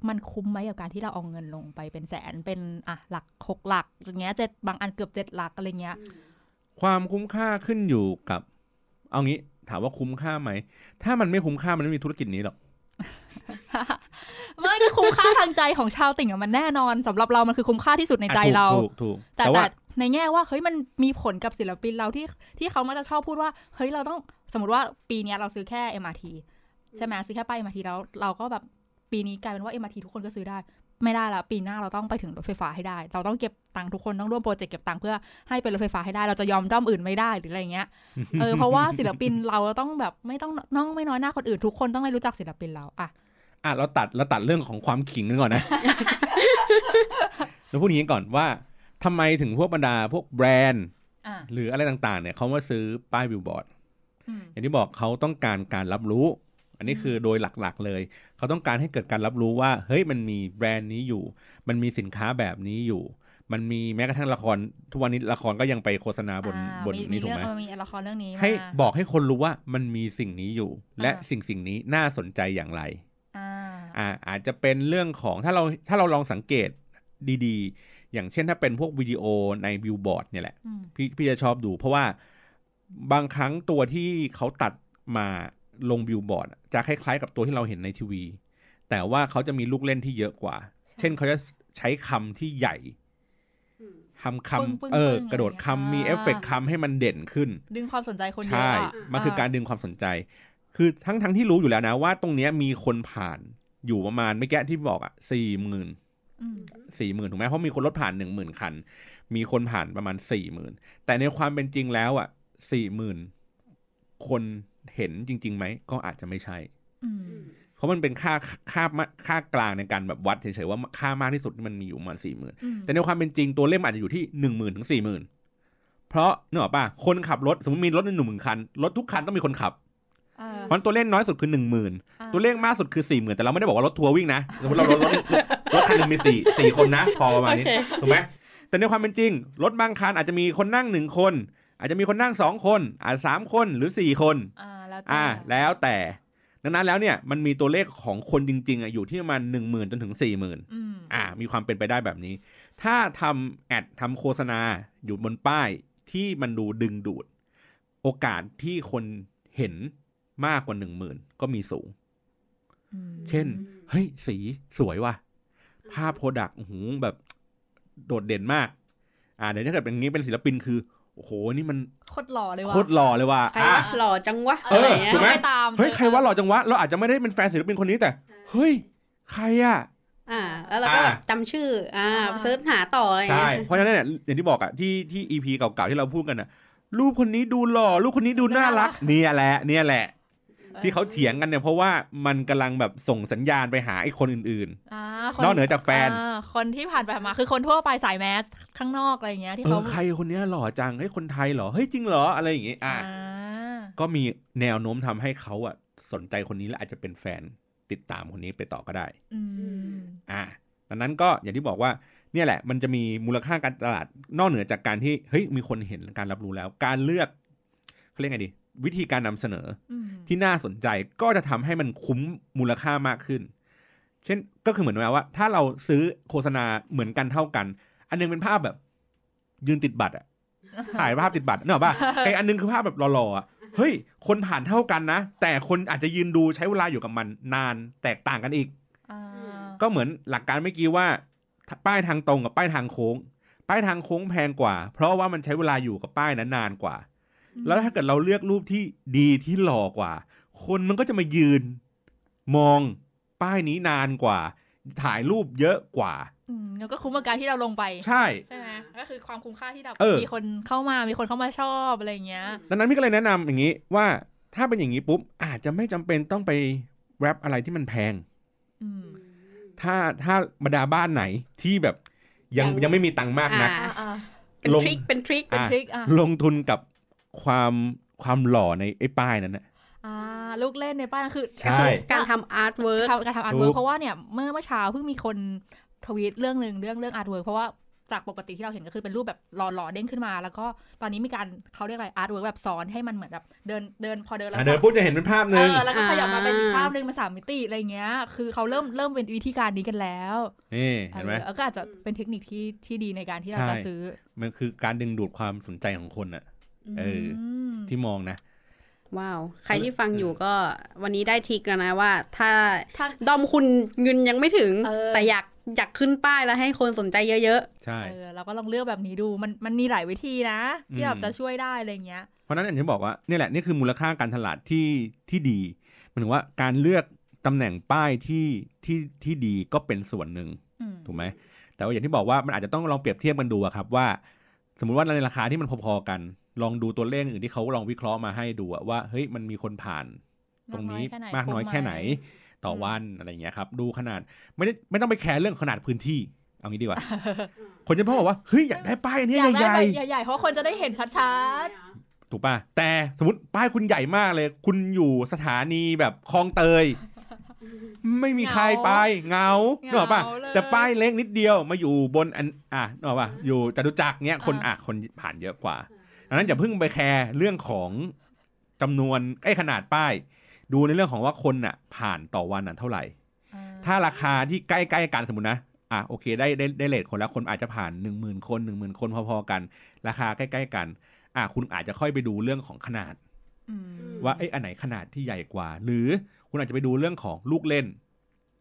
มันคุ้มไหมกับการที่เราเอาเงินลงไปเป็นแสนเป็นอะหลักหกหลักอย่างเงี้ยเจ็ดบางอันเกือบเจ็ดหลักอะไรเงี้ย ความคุ้มค่าขึ้นอยู่กับ เอางี้ ถามว่าคุ้มค่าไหม ถ้ามันไม่คุ้มค่ามันไม่มีธุรกิจนี้หรอกไม่คือคุ้มค่าทางใจของชาวติ่งอะมันแน่นอนสำหรับเรามันคือคุ้มค่าที่สุดในใจอะถูกเราถูกถูกแต่แต่แต่ว่าในแง่ว่าเฮ้ยมันมีผลกับศิลปินเราที่ที่เขามักจะชอบพูดว่าเฮ้ยเราต้องสมมติว่าปีเนี้ยเราซื้อแค่ MRT ใช่ไหมซื้อแค่ป้าย MRT แล้วเราก็แบบ ปีนี้กลายเป็นว่า MRT ทุกคนก็ซื้อได้ ไม่ได้ละปีหน้าเราต้องไปถึงรถไฟฟ้าให้ได้ เราต้องเก็บตังค์ทุกคนต้องร่วม project เก็บตังค์เพื่อให้เป็นรถไฟฟ้าให้ได้ เราจะยอมด้อมอื่นไม่ได้หรืออะไรเงี้ยเออเพราะว่าศิลปินเราต้องแบบไม่ต้องน้องไม่น้อยหน้าคนอื่นทุกคนต้องได้รู้จักศิลปินเราอะอะเราตัดเราตัดเรื่องของความขิงกันก่อนนะเราพูดอย่างนี้ก่อนว่าทำไมถึงพวกบรรดาพวกแบรนด์อะหรืออะไรต่างๆ เนี่ยเขามาซื้อป้ายบิลบอร์ดอืมอย่างที่บอกเขาต้องการการรับรู้ อันนี้คือโดยหลักๆเลย เขาต้องการให้เกิดการรับรู้ว่าเฮ้ยมันมีแบรนด์นี้อยู่ มันมีสินค้าแบบนี้อยู่ มันมีแม้กระทั่งละครทุกวันนี้ละครก็ยังไปโฆษณาบนอ่าบนมีนี้ถูกเรื่ไหมเออมีละครเรื่องนี้ให้มาบอกให้คนรู้ว่ามันมีสิ่งนี้อยู่ และอ่าสิ่งสิ่งนี้น่าสนใจอย่างไรอ่าอ่าอาจจะเป็นเรื่องของถ้าเราถ้าเราลองสังเกตดีๆ อย่างเช่นถ้าเป็นพวกวิดีโอในบิลบอร์ดเนี่ยแหละอืมพี่พี่จะชอบดู เพราะว่าบางครั้งตัวที่เขาตัดมา ลงบิลบอร์ดอะจะคล้ายๆ กับตัวที่เราเห็นในทีวี แต่ว่าเขาจะมีลูกเล่นที่เยอะกว่า เช่นเขาจะใช้คำที่ใหญ่ทำคปึ้งปึ้งำเออปึ้งกระโดดอะไรอย่างเงี้ยคำมีอ่าเอฟเฟกต์คำให้มันเด่นขึ้น ดึงความสนใจคนเยอะใช่อะมันคือการดึงความสนใจ คือทั้งทั้งที่รู้อยู่แล้วนะว่าตรงเนี้ยมีคนผ่านอยู่ประมาณไม่แก้ที่บอกอะสี่หมื่นอืมสี่หมื่นถูกไหมเพราะมีคนรถผ่านหนึ่งหมื่นคัน มีคนผ่านประมาณสี่หมื่นแต่ในความเป็นจริงแล้วอะสี่หมื่นคน เห็นจริงๆไหมก็อาจจะไม่ใช่อืมเพราะมันเป็นค่าค่าค่ากลางในการแบบวัดเฉยๆว่าค่ามากที่สุดที่มันมีอยู่ประมาณสี่หมื่นอืมแต่ในความเป็นจริงตัวเลขมันอาจจะอยู่ที่หนึ่งหมื่นถึงสี่หมื่นเพราะเนกอะป่ะคนขับรถสมมติมีรถหนึ่งหมื่นคันรถทุกคันต้องมีคนขับอ่าเพราะฉะนั้นตัวเลขน้อยสุดคือหนึ่งหมื่นอ่าตัวเลขมากสุดคือสี่หมื่นแต่เราไม่ได้บอกว่ารถทัวร์วิ่งนะสมมติเรารถรถรถรถคันหนึงมีสี่สี่คนนะ พอประมาณนี้โอเคถูกไหมแต่ในความเป็นจริง รถบางคันอาจจะมีคนนั่งหนึ่งคน อาจจะมีคนนั่งสองคนอาจสามคนหรือสี่คน อ่าแล้วแต่อ่า แล้วแต่ ดังนั้นแล้วเนี่ยมันมีตัวเลขของคนจริง ๆอะอยู่ที่ประมาณหนึ่งหมื่นจนถึงสี่หมื่นอืมอ่า มีความเป็นไปได้แบบนี้ ถ้าทำแอดทำโฆษณาอยู่บนป้ายที่มันดูดึงดูด โอกาสที่คนเห็นมากกว่าหนึ่งหมื่นก็มีสูงอืมเช่น เฮ้ย สีสวยว่ะ ภาพ product โอ้โหแบบโดดเด่นมาก อ่าเดี๋ยวถ้าเกิดเป็นงี้เป็นศิลปินคือ โอ้โหนี่มันโคตรหล่อเลยว่ะโคตรหล่อเลยว่ะใครอะ วะหล่อจังวะเอออะไรอย่างเงี้ยถูกไหม ตามเฮ้ยใครว่าหล่อจังวะเราอาจจะไม่ได้เป็นแฟนศิลปินคนนี้แต่ เฮ้ย ใครอะ อ่า แล้วเราก็แบบจำชื่อ อ่า search หาต่ออะไรอย่างใช่ เงี้ยเพราะฉะนั้นเนี่ยอย่างที่บอกอะที่ที่อีพีเก่าๆที่เราพูดกันอะรูปคนนี้ดูหล่อรูปคนนี้ดูน่ารักเนี่ยแหละเนี่ยแหละ ที่เขาเถียงกันเนี่ยเพราะว่ามันกำลังแบบส่งสัญญาณไปหาไอ้คนอื่นอ่าคนอกเหนือจากแฟนอ่าคนที่ผ่านไปผ่านมาคือคนทั่วไปสายแมสข้างนอกอะไรอย่างเงี้ยๆที่เอเขาอใครคนเนี้ยหล่อจังเฮ้ยคนไทยเหรอเฮ้ยจริงเหรออะไรอย่างงี้อะอ่าก็มีแนวโน้มทำให้เขาอะสนใจคนนี้และอาจจะเป็นแฟนติดตามคนนี้ไปต่อก็ได้อืมอ่าดังนั้นก็อย่างที่บอกว่าเนี่ยแหละ มันจะมีมูลค่าการตลาดนอกเหนือจากการที่เฮ้ยมีคนเห็นการรับรู้แล้ว การเลือกเขาเรียกไงดี วิธีการนำเสนออืมที่น่าสนใจก็จะทำให้มันคุ้มมูลค่ามากขึ้น เช่นก็คือเหมือนว่า ถ้าเราซื้อโฆษณาเหมือนกันเท่ากัน อันหนึงเป็นภาพแบบ ยืนติดบัตรอะถ่ายภาพติดบัตรเนกอะป่ะไออันหนึงคือภาพแบบหล่อๆอะเฮ้ย คนผ่านเท่ากันนะ แต่คนอาจจะยืนดูใช้เวลาอยู่กับมันนานแตกต่างกันอีกอ่าก็เหมือนหลักการเมื่อกี้ว่า ป้ายทางตรงกับป้ายทางโค้ง ป้ายทางโค้งแพงกว่า เพราะว่ามันใช้เวลาอยู่กับป้ายนั้นนานกว่า แล้วถ้าเกิดเราเลือกรูปที่ดีที่หล่อกว่า คนมันก็จะมายืน มองป้ายนี้นานกว่า ถ่ายรูปเยอะกว่าอืมแล้วก็คุ้มกับการที่เราลงไป ใช่ใช่ไหมก็คือความคุ้มค่าที่แบบเออมีคนเข้ามามีคนเข้ามาชอบอะไรอย่างเงี้ย ดังนั้นพี่ก็เลยแนะนำอย่างนี้ว่าถ้าเป็นอย่างนี้ปุ๊บอาจจะไม่จำเป็นต้องไปแรปอะไรที่มันแพงอืมถ้าถ้าบรรดาบ้านไหนที่แบบยังยังยังไม่มีตังค์มากนักอ่าอ่าอ่าเป็นลงทริคเป็นทริคเป็นอะทริคอะลงทุนกับ ความความหล่อในไอ้ป้ายนั้นนะอ่าลูกเล่นในป้ายนั่นคือใช่คือการทำอาร์ตเวิร์กทำการทำอาร์ตถูเวิกร์เพราะว่าเนี่ยเมื่อเมื่อเช้าเพิ่งมีคนทวีตเรื่องหนึ่งเรื่องเรื่องอาร์ตเวิร์เพราะว่าจากปกติที่เราเห็นก็คือเป็นรูปแบบหล่อๆเด้งขึ้นมา แล้วก็ตอนนี้มีการเขาเรียกอะไรอาร์ตเวิร์แบบซ้อนให้มันเหมือนแบบเดินเดินพอเดินแล้วอะเดินปุ๊บจะเห็นเป็นภาพหเอนึ่งอแล้วก็ขยับมาเป็นอีกอ่าภาพหนึ่งมาสามมิติอะไรเงี้ย คือเขาเริ่มเริ่มเป็นวิธีการนี้กันแล้วนี่เห็นไหมออแล้วก็อาจจะเป็นเทคนิคที่ที่ดีในการที่เราใช่จะซื้อ มันคือการดึงดูดความสนใจของคนอะ เออมที่มองนะ ว้าว ใครที่ฟังอยู่ก็ วันนี้ได้ทริกแล้วนะว่าถ้าถ้าดอมคุณเงินยังไม่ถึงเออแต่อยากอยากขึ้นป้ายแล้วให้คนสนใจเยอะใช่เออเราก็ลองเลือกแบบนี้ดูมันมันมีหลายวิธีนะที่อืมแบบจะช่วยได้อะไรเงี้ย เพราะฉะนั้นอย่างที่บอกว่านี่แหละนี่คือมูลค่าการตลาดที่ที่ดีหมายถึงว่าการเลือกตำแหน่งป้ายที่ที่ที่ดีก็เป็นส่วนหนึ่งอืมถูกไหมแต่ว่าอย่างที่บอกว่ามันอาจจะต้องลองเปรียบเทียบกันดูอะครับว่า สมมุติว่าในราคาที่มันพอๆกัน ลองดูตัวเลขอื่นที่เขาลองวิเคราะห์มาให้ดูอะว่าเฮ้ยมันมีคนผ่าน ตรงนี้มากน้อยแค่ไหน ต่อวันอะไรอย่างเงี้ยครับ ดูขนาดไม่ได้ไม่ต้องไปแคร์เรื่องขนาดพื้นที่ เอางี้ดีกว่า คนจะพูดบอกว่าเฮ้ยอยากได้ป้ายอันนี้อยากได้ใหญ่ใบใหญ่ๆเพราะคนจะได้เห็นชัดๆถูกป่ะแต่สมมติป้ายคุณใหญ่มากเลย คุณอยู่สถานีแบบคลองเตยไม่มีใครไปเงาๆหรอกป่ะเหงาเลยแต่ป้ายเล็กนิดเดียวมาอยู่บนอันอะนึกออกป่ะอยู่จตุจักรเนี้ยคนอ่าอะคนผ่านเยอะกว่า ดังนั้นอย่าเพิ่งไปแคร์เรื่องของจำนวนไอ้ขนาดป้าย ดูในเรื่องของว่าคนอะ ผ่านต่อวันอะเท่าไหร่อ่าถ้าราคาที่ใกล้ๆกันสมมตินะอะโอเคได้ได้ได้ rate คนแล้วคนอาจจะผ่านหนึ่งหมื่นคนหนึ่งหมื่นคนพอๆกัน ราคาใกล้ ๆ กัน อะคุณอาจจะค่อยไปดูเรื่องของขนาดอืมว่าไอ้อันไหนขนาดที่ใหญ่กว่า หรือคุณอาจจะไปดูเรื่องของลูกเล่น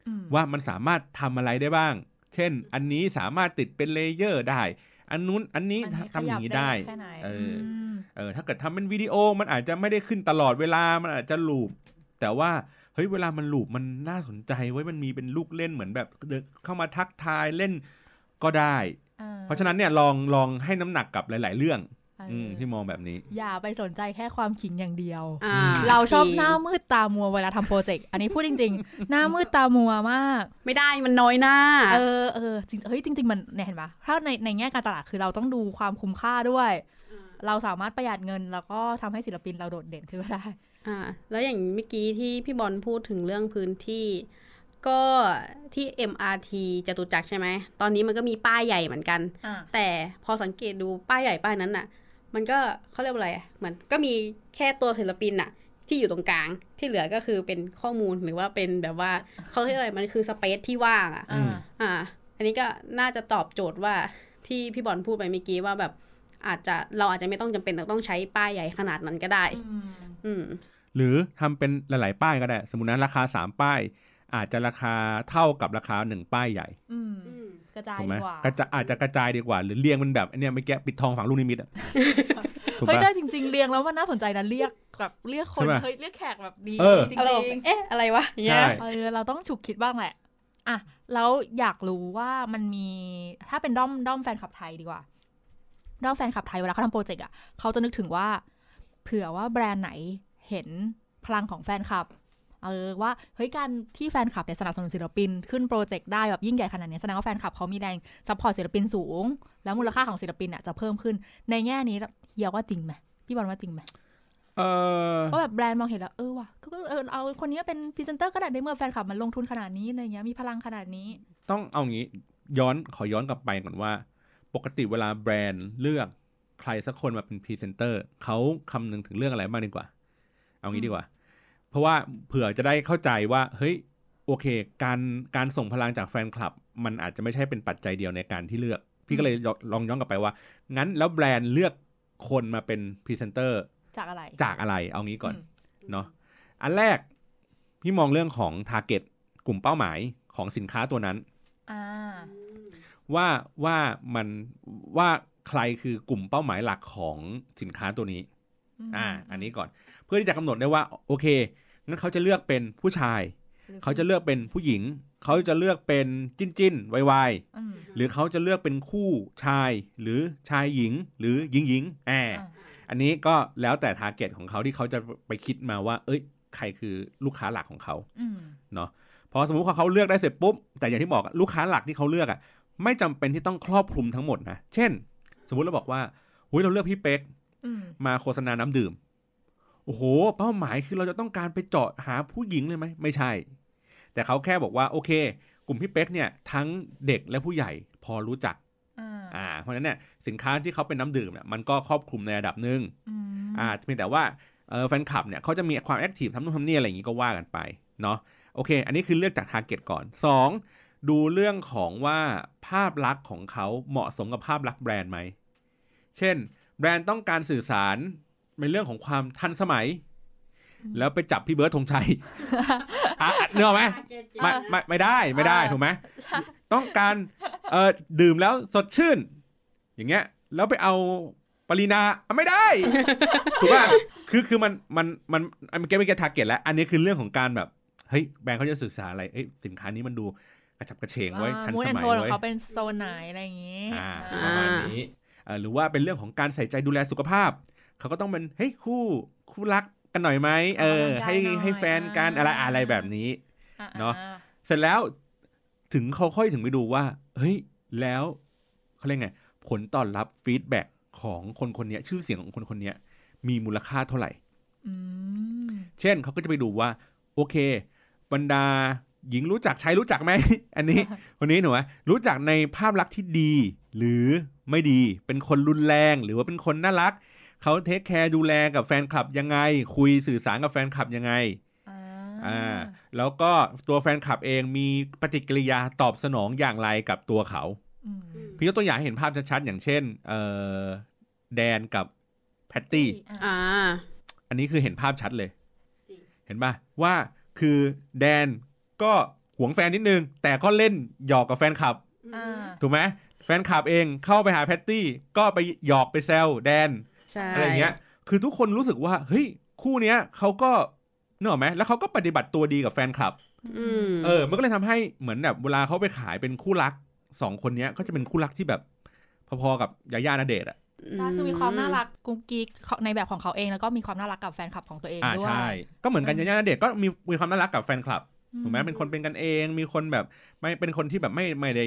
อืมว่ามันสามารถทำอะไรได้บ้าง เช่น อันนี้สามารถติดเป็น layer ได้ อันนู้นอันนี้อันนี้ทำอย่างนี้ได้ขยับแค่ไหนเอออมเออถ้าเกิดทำเป็นวิดีโอมันอาจจะไม่ได้ขึ้นตลอดเวลามันอาจจะลูปแต่ว่าเฮ้ยเวลามันลูปมันน่าสนใจไว้ยมันมีเป็นลูกเล่นเหมือนแบบเดินเข้ามาทักทายเล่นก็ได้อ่าเพราะฉะนั้นเนี่ยลองลองให้น้ำหนักกับหลาย ๆ เรื่องเอออืมที่มองแบบนี้ อย่าไปสนใจแค่ความขิงอย่างเดียวอ่าเราชอบจงหน้ามืดตามัวเวลาทำโปรเจกต์อันนี้พูดจริง ๆ หน้ามืดตามัวมาก ไม่ได้มันน้อยหน้า เออเออจริงเฮ้ยจริง ๆ มันเนี่ยเห็นปะถ้าในในแง่การตลาดคือเราต้องดูความคุ้มค่าด้วย เราสามารถประหยัดเงิน แล้วก็ทำให้ศิลปินเราโดดเด่นขึ้นมาได้ อ่า แล้วอย่างเมื่อกี้ที่พี่บอลพูดถึงเรื่องพื้นที่ก็ที่ MRT จตุจักรใช่ไหม ตอนนี้มันก็มีป้ายใหญ่เหมือนกันอ่าแต่พอสังเกตดูป้ายใหญ่ป้ายนั้นน่ะ มันก็เขาเรียกว่าอะไรอะเหมือนก็มีแค่ตัวศิลปินน่ะที่อยู่ตรงกลาง ที่เหลือก็คือเป็นข้อมูลหรือว่าเป็นแบบว่าเขาเรียกอะไรมันคือสเปซที่ว่างอะอืมอ่า อันนี้ก็น่าจะตอบโจทย์ว่าที่พี่บอลพูดไปเมื่อกี้ว่าแบบอาจจะเราอาจจะไม่ต้องจำเป็นต้องใช้ป้ายใหญ่ขนาดนั้นก็ได้ อืมหรือทำเป็นหลาย ๆ ป้ายก็ได้ สมมตินะราคาสามป้าย อาจจะราคาเท่ากับราคาหนึ่งป้ายใหญ่อืม กระจายถูกไหมดีกว่ากระจะอาจจะกระจายดีกว่า หรือเรียงมันแบบไอ้เนี่ยไม่แก้ปิดทองฝังลูกนิมิตอะถูกเฮ้ยปะได้จริง ๆ เรียงแล้วมันน่าสนใจนะเรียกแบบเรียกคนใช่ปะเฮ้ยเรียกแขกแบบดีเออจริงอารมณ์เอ๊ะอะไรวะอย่างเงี้ยใช่ๆเออเราต้องฉุกคิดบ้างแหละอะแล้วอยากรู้ว่ามันมีถ้าเป็นด้อมด้อมแฟนคลับไทยดีกว่าด้อมแฟนคลับไทยเวลาเขาทำโปรเจกต์อะเขาจะนึกถึงว่า เผื่อว่าแบรนด์ไหนเห็นพลังของแฟนคลับ เออว่าเฮ้ยการที่แฟนคลับเนี่ยสนับสนุนศิลปิน ขึ้นโปรเจกต์ได้แบบยิ่งใหญ่ขนาดนี้แสดงว่าแฟนคลับเขามีแรง support ศิลปินสูง แล้วมูลค่าของศิลปินอะจะเพิ่มขึ้นในแง่นี้เฮียว่าจริงไหมพี่บอลว่าจริงไหมเออว่าแบบแบรนด์มองเห็นแล้วเออว่ะก็เออเอาคนนี้เป็นพรีเซนเตอร์ก็ได้ในเมื่อแฟนคลับมันลงทุนขนาดนี้อะไรเงี้ยมีพลังขนาดนี้ ต้องเอางี้ย้อนขอย้อนกลับไปก่อนว่า ปกติเวลาแบรนด์เลือกใครสักคนมาเป็นพรีเซนเตอร์เขาคำนึงถึงเรื่องอะไรบ้างดีกว่า เอางี้ดีกว่า เพราะว่าเผื่อจะได้เข้าใจว่า เฮ้ย โอเค การการส่งพลังจากแฟนคลับ มันอาจจะไม่ใช่เป็นปัจจัยเดียวในการที่เลือก พี่ก็เลยลองย้อนกลับไปว่า งั้นแล้วแบรนด์เลือกคนมาเป็นพรีเซนเตอร์จากอะไร จากอะไร เอางี้ก่อนอืมเนาะอันแรก พี่มองเรื่องของ t a r g e t กลุ่มเป้าหมายของสินค้าตัวนั้นอ่าว่าว่ามันว่าใครคือกลุ่มเป้าหมายหลักของสินค้าตัวนี้ อ่า อันนี้ก่อน เพื่อที่จะกำหนดได้ว่า โอเคงั้นเขาจะเลือกเป็นผู้ชายหรือเขาจะเลือกเป็นผู้หญิง เขาจะเลือกเป็นจิ้นจิ้นวายวายอืมหรือเขาจะเลือกเป็นคู่ชาย หรือชายหญิง หรือหญิงหญิงแอบอ่าอันนี้ก็แล้วแต่ทาร์เก็ตของเขาที่เขาจะไปคิดมาว่า เอ้ย ใครคือลูกค้าหลักของเขาอืมเนาะพอสมมุติว่าเขาเลือกได้เสร็จปุ๊บ แต่อย่างที่บอกอะลูกค้าหลักที่เขาเลือกอะ ไม่จำเป็นที่ต้องครอบคลุมทั้งหมดนะ เช่น สมมุติเราบอกว่าหุยเราเลือกพี่เป๊กอื มมาโฆษณาน้ำดื่ม โอ้โห เป้าหมายคือเราจะต้องการไปเจาะหาผู้หญิงเลยไหมไม่ใช่ แต่เขาแค่บอกว่าโอเค กลุ่มพี่เป๊กเนี่ย ทั้งเด็กและผู้ใหญ่พอรู้จักอ่าอ่าเพราะฉะนั้นเนี่ยสินค้าที่เขาเป็นน้ำดื่มเนี่ยมันก็ครอบคลุมในระดับหนึ่งอืมอ่าเพียงแต่ว่าเออแฟนคลับเนี่ยเขาจะมีความ active ทำนู่นทำนี่อะไรอย่างงี้ก็ว่ากันไปเนาะโอเค อันนี้คือเลือกจาก target ก่อน 2. ดูเรื่องของว่าภาพลักษณ์ของเขาเหมาะสมกับภาพลักษณ์แบรนด์ไหม เช่น แบรนด์ต้องการสื่อสารในเรื่องของความทันสมัย แล้วไปจับพี่เบิร์ดธงชัยอะอะเนื้ออกไหมไม่ไม่ไม่ได้ไม่ได้ถูกไหมต้องการเอ่อดื่มแล้วสดชื่น อย่างเงี้ย แล้วไปเอาปรินาอะไม่ได้ถูกป่ะคือคือมันมันมันอันเมื่อกี้ไม่แก้ทาร์เก็ตแล้ว อันนี้คือเรื่องของการแบบเฮ้ยแบรนด์เขาจะสื่อสารอะไรเอ้ยสินค้านี้มันดูกระฉับกระเฉงไว้ยทันมูดสแอนมัยโทนขอไว้งเขาเป็นโซนไหนอะไรอย่างงี้อ่าอ่าประมาณนี้เอ่อ หรือว่าเป็นเรื่องของการใส่ใจดูแลสุขภาพ เขาก็ต้องเป็นเฮ้ยคู่คู่รักกันหน่อยไหมเออ ให้ให้แฟนกันอะไรอะไรแบบนี้อ่เนอะเสร็จแล้วถึงเขาค่อยถึงไปดูว่า เฮ้ย แล้วเขาเรียกไง ผลตอบรับฟีดแบ็ของคนคนเนี้ยชื่อเสียงของคนคนเนี้ยมีมูลค่าเท่าไหร่อืมเช่นเขาก็จะไปดูว่า โอเค บรรดาหญิงรู้จักชายรู้จักไหม อันนี้คนนี้หนูว่ารู้จักในภาพลักษณ์ที่ดี หรือ ไม่ดี เป็นคนรุนแรง หรือว่าเป็นคนน่ารัก เขา take care ดูแลกับแฟนคลับยังไง คุยสื่อสารกับแฟนคลับยังไงอ่าอ่าแล้วก็ตัวแฟนคลับเองมีปฏิกิริยาตอบสนองอย่างไรกับตัวเขาอืมพี่ยกตัวอย่างให้เห็นภาพชัดๆอย่างเช่นเอ่อแดนกับแพตตี้อ่าอันนี้คือเห็นภาพชัดเลยจริงเห็นป่ะว่าคือแดนก็หวงแฟนนิดนึง แต่ก็เล่นหยอกกับแฟนคลับอ่าถูกไหมแฟนคลับเองเข้าไปหาแพตตี้ก็ไปหยอกไปแซวแดนใช่อะไรเงี้ย คือทุกคนรู้สึกว่าเฮ้ยคู่เนี้ยเขาก็เนกอะไหมแล้วเขาก็ปฏิบัติตัวดีกับแฟนคลับอืมเออ มันก็เลยทำให้เหมือนแบบเวลาเขาไปขายเป็นคู่รักสองคนเนี้ยก็จะเป็นคู่รักที่แบบ พอๆกับยาย่าณเดชน์อะใช่คือมีความน่ารักกุ๊กกิ๊กในแบบของเขาเองแล้วก็มีความน่ารักกับแฟนคลับของตัวเองอ่าด้วยใช่ก็เหมือนกันอืมยาย่าณเดชน์ก็มีมีความน่ารักกับแฟนคลับถูกไหมเป็นคนเป็นกันเอง มีคนแบบไม่เป็นคนที่แบบไม่ไม่ได้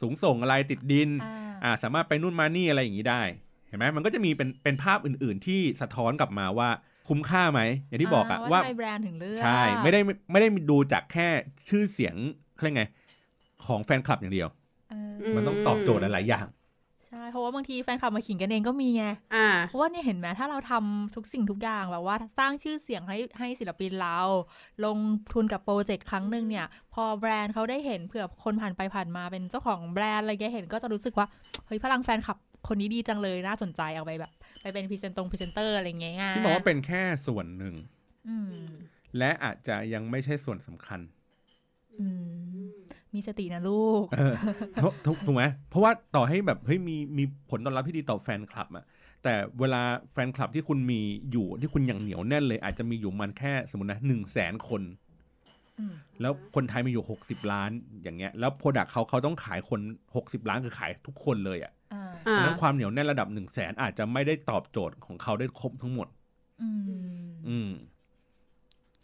สูงส่งอะไรติดดินอ่าอ่าสามารถไปนู่นมานี่อะไรอย่างนี้ได้เห็นไหมมันก็จะมีเป็นเป็นภาพอื่น ๆ ที่สะท้อนกลับมาว่าคุ้มค่าไหมอย่างที่บอกอะว่าทำไมแบรนด์ถึงเลือกใช่ไม่ได้ไม่ได้ดูจากแค่ชื่อเสียงเขาเรียกไง ของแฟนคลับอย่างเดียวเออมันต้องตอบโจทย์หลายๆอย่างใช่เพราะว่าบางทีแฟนคลับมาขิงกันเองก็มีไงอ่าเพราะว่าเนี่ยเห็นไหมถ้าเราทำทุกสิ่งทุกอย่างแบบว่าสร้างชื่อเสียงให้ให้ศิลปินเรา ลงทุนกับโปรเจกต์ครั้งหนึ่งเนี่ย พอแบรนด์เขาได้เห็นเผื่อคนผ่านไปผ่านมาเป็นเจ้าของแบรนด์อะไรเงี้ยเห็นก็จะรู้สึกว่าเฮ้ยพลังแฟนคลับคนนี้ดีจังเลยน่าสนใจเอาไปแบบ ไปเป็นพรีเซนตรงพรีเซนเตอร์อะไรเงี้ยที่บอกว่าเป็นแค่ส่วนหนึ่งอืมและอาจจะยังไม่ใช่ส่วนสำคัญ อืม มีสตินะลูกเออถูกถูกถูกไหมเพราะว่าต่อให้แบบเฮ้ยมีมีผลตอบรับที่ดีต่อแฟนคลับอะแต่เวลาแฟนคลับที่คุณมีอยู่ที่คุณอย่างเหนียวแน่นเลย อาจจะมีอยู่มันแค่สมมตินะหนึ่งแสนคนอืมแล้วคนไทยมีอยู่หกสิบล้านอย่างเงี้ย แล้วโปรดักเขาเขาต้องขายคนหกสิบล้านคือขายทุกคนเลยอะอ่าอ่าดังนั้นความเหนียวแน่นระดับหนึ่งแสนอาจจะไม่ได้ตอบโจทย์ของเขาได้ครบทั้งหมด อืมอืม